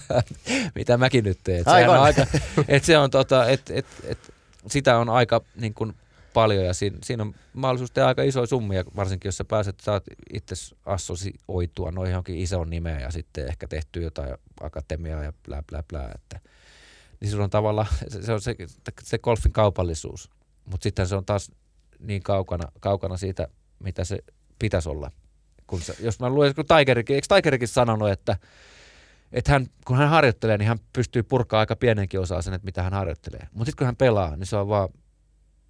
[SPEAKER 3] <laughs> mitä mäkin nyt teen. Et
[SPEAKER 1] Aivan.
[SPEAKER 3] on aika, et se on tota, et, et, et, sitä on aika niin kuin paljon ja siinä, siinä on mahdollisuus tehdä aika isoja summia, varsinkin jos sä pääset, saat itse assosioitua noihin johonkin isoon nimeen ja sitten ehkä tehty jotain akatemiaa ja blä blä blä. Että, niin silloin tavallaan se, on se, se golfin kaupallisuus, mutta sitten se on taas niin kaukana, kaukana siitä, mitä se pitäisi olla. Kun se, jos mä luen, kun Tigerikin, eikö Tigerikin sanonut, että, että hän, kun hän harjoittelee, niin hän pystyy purkaa aika pienenkin osaa sen, että mitä hän harjoittelee. Mutta sitten kun hän pelaa, niin se on vaan,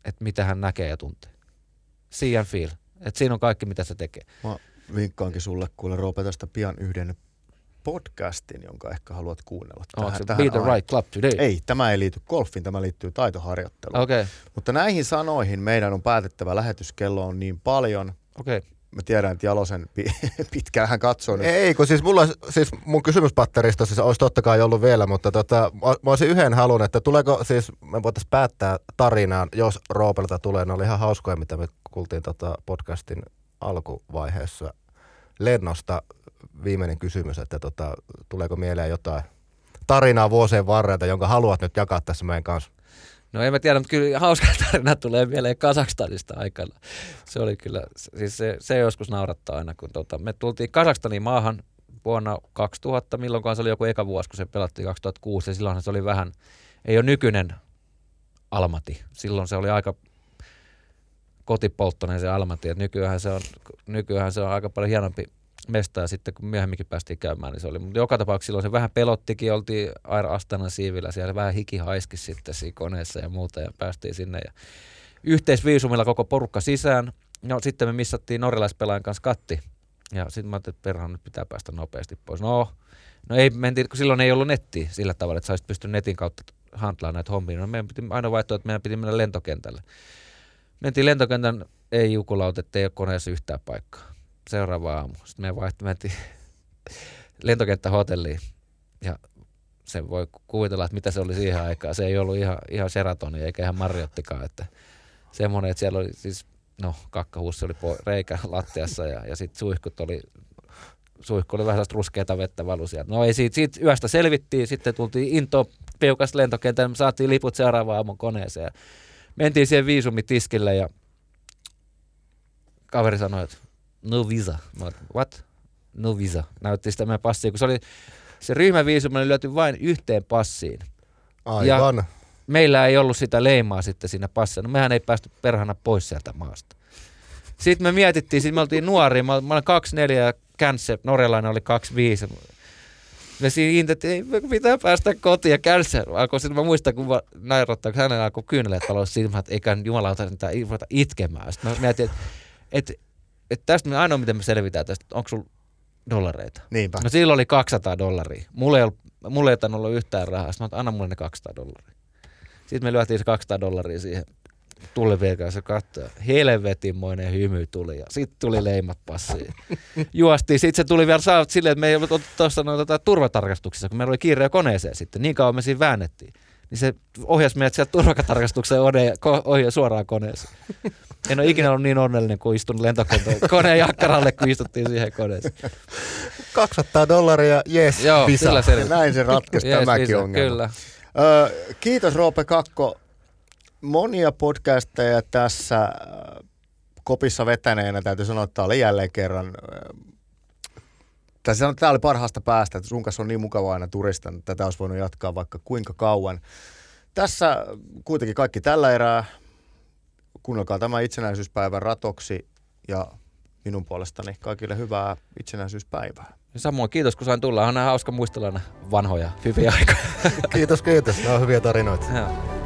[SPEAKER 3] että mitä hän näkee ja tuntee. See and feel. Että siinä on kaikki, mitä se tekee.
[SPEAKER 1] Mä vinkkaankin sulle kuule Roope tästä pian yhden podcastin, jonka ehkä haluat kuunnella.
[SPEAKER 3] Onko se
[SPEAKER 1] tähän
[SPEAKER 3] Be the right club today?
[SPEAKER 1] Ei, tämä ei liity golfiin, tämä liittyy taitoharjoitteluun.
[SPEAKER 3] Okei, okay.
[SPEAKER 1] Mutta näihin sanoihin meidän on päätettävä lähetyskello on niin paljon.
[SPEAKER 3] okei. Okay.
[SPEAKER 1] Mä tiedän, että Jalosen pi- <laughs> pitkään hän katsoo nyt.
[SPEAKER 2] Ei, kun siis, mulla, siis mun kysymyspatterista siis olisi totta kai ollut vielä, mutta tota, mä olisin yhden halun, että tuleeko siis, me voitaisiin päättää tarinaan, jos Roopelta tulee, ne oli ihan hauskoja, mitä me kuultiin tota podcastin alkuvaiheessa. Lennosta viimeinen kysymys, että tota, tuleeko mieleen jotain tarinaa vuosien varrelta, jonka haluat nyt jakaa tässä meidän kanssa?
[SPEAKER 3] No en mä tiedä, mutta kyllä hauska <laughs> tarina tulee mieleen Kasakstanista aikana. Se oli kyllä, siis se, se joskus naurattaa aina, kun tota, me tultiin Kasakstanin maahan vuonna 2000, milloinkaan se oli joku eka vuosi, kun se pelattiin 2006, ja silloin se oli vähän, ei ole nykyinen Almati. Silloin se oli aika kotipolttoinen se Almati, että nykyään se on, nykyään se on aika paljon hienompi mesta ja sitten kun myöhemminkin päästiin käymään, niin se oli. Mutta joka tapauksessa silloin se vähän pelottikin, oltiin Air Astana siivillä, siellä vähän hiki haiski sitten siinä koneessa ja muuta ja päästiin sinne. Ja yhteisviisumilla koko porukka sisään. No sitten me missattiin norjalaispelaajan kanssa katti. Ja sitten mä ajattelin, että perhan nyt pitää päästä nopeasti pois. No, no ei mentiin, kun silloin ei ollut nettiä sillä tavalla, että sä olisit pystynyt netin kautta handlaamaan näitä hommia. No meidän piti aina vaihtoehto, että meidän piti mennä lentokentälle. Mentiin lentokentän, ei jukulautet, ei ole koneessa yhtään paikkaa. Seuraava aamu. Sitten me vaihto, mentiin <laughs> lentokenttähotelliin. Ja se voi kuvitella, että mitä se oli siihen aikaan. Se ei ollut ihan, ihan seratoni eikä ihan marjottikaan. Että semmoinen, että siellä oli siis, no kakkahuussi oli reikä lattiassa ja, ja sitten suihkut oli suihku oli vähän ruskeata vettä valu sieltä. No ei siitä, siitä yöstä selvittiin, sitten tultiin Intoon peukas lentokentälle, me saatiin liput seuraavaan aamun koneeseen. Mentiin siihen viisumitiskille ja kaveri sanoi, että no visa. Mä what? No visa. Näytti sitä meidän passia, kun se oli se ryhmäviisumi oli lyöty vain yhteen passiin.
[SPEAKER 2] Aivan.
[SPEAKER 3] Meillä ei ollut sitä leimaa sitten siinä passissa. No mehän ei päästy perhana pois sieltä maasta. Sitten me mietittiin, sitten me oltiin nuoria, mä, mä olin 24 ja Känse, norjalainen oli 25. Me siinä intettiin, ei, pitää päästä kotiin ja Känse alkoi, sitten mä muistan, kun mä nairottaa, kun hänen alkoi kyyneleet talossa silmät, että eikä jumalauta sitä ruveta itkemään. Sitten mä mietin, että et, et tästä me ainoa, miten me selvitään tästä, onko sulla dollareita?
[SPEAKER 1] Niinpä.
[SPEAKER 3] No silloin oli 200 dollaria. Mulla ei, ollut, mulla ei olla yhtään rahaa. Sitten mä oon, anna mulle ne 200 dollaria. Sitten me lyötiin se 200 dollaria siihen tullivirkaan, se katsoi. Helvetinmoinen hymy tuli ja sitten tuli leimat passiin. <laughs> Juostiin, sitten se tuli vielä saavut silleen, että me ei ollut tuossa no, tota, turvatarkastuksessa, kun meillä oli kiire koneeseen sitten. Niin kauan me siinä väännettiin. Niin se ohjasi meidät sieltä turvatarkastukseen ohi, ohi suoraan koneeseen. En ole ikinä ollut niin onnellinen, kun istun lentokoneen koneen jakkaralle, kun istuttiin siihen koneeseen.
[SPEAKER 2] 200 dollaria, yes,
[SPEAKER 3] Joo,
[SPEAKER 2] visa.
[SPEAKER 1] Ja
[SPEAKER 3] selvisi.
[SPEAKER 1] näin se ratkaisi
[SPEAKER 3] Jees,
[SPEAKER 1] tämäkin
[SPEAKER 3] Visa,
[SPEAKER 1] ongelma.
[SPEAKER 3] Kyllä.
[SPEAKER 1] Ö, kiitos Roope Kakko. Monia podcasteja tässä kopissa vetäneenä täytyy sanoa, että tämä oli jälleen kerran tai sanoa, että tämä oli parhaasta päästä, että sun kanssa on niin mukava aina turistan, että tätä olisi voinut jatkaa vaikka kuinka kauan. Tässä kuitenkin kaikki tällä erää. Kuunnelkaa tämä itsenäisyyspäivän ratoksi ja minun puolestani kaikille hyvää itsenäisyyspäivää.
[SPEAKER 3] Samoin kiitos, kun sain tulla. On hauska muistella vanhoja, hyviä aikoja. <laughs>
[SPEAKER 2] Kiitos, kiitos. Ne on hyviä tarinoita.
[SPEAKER 3] Joo.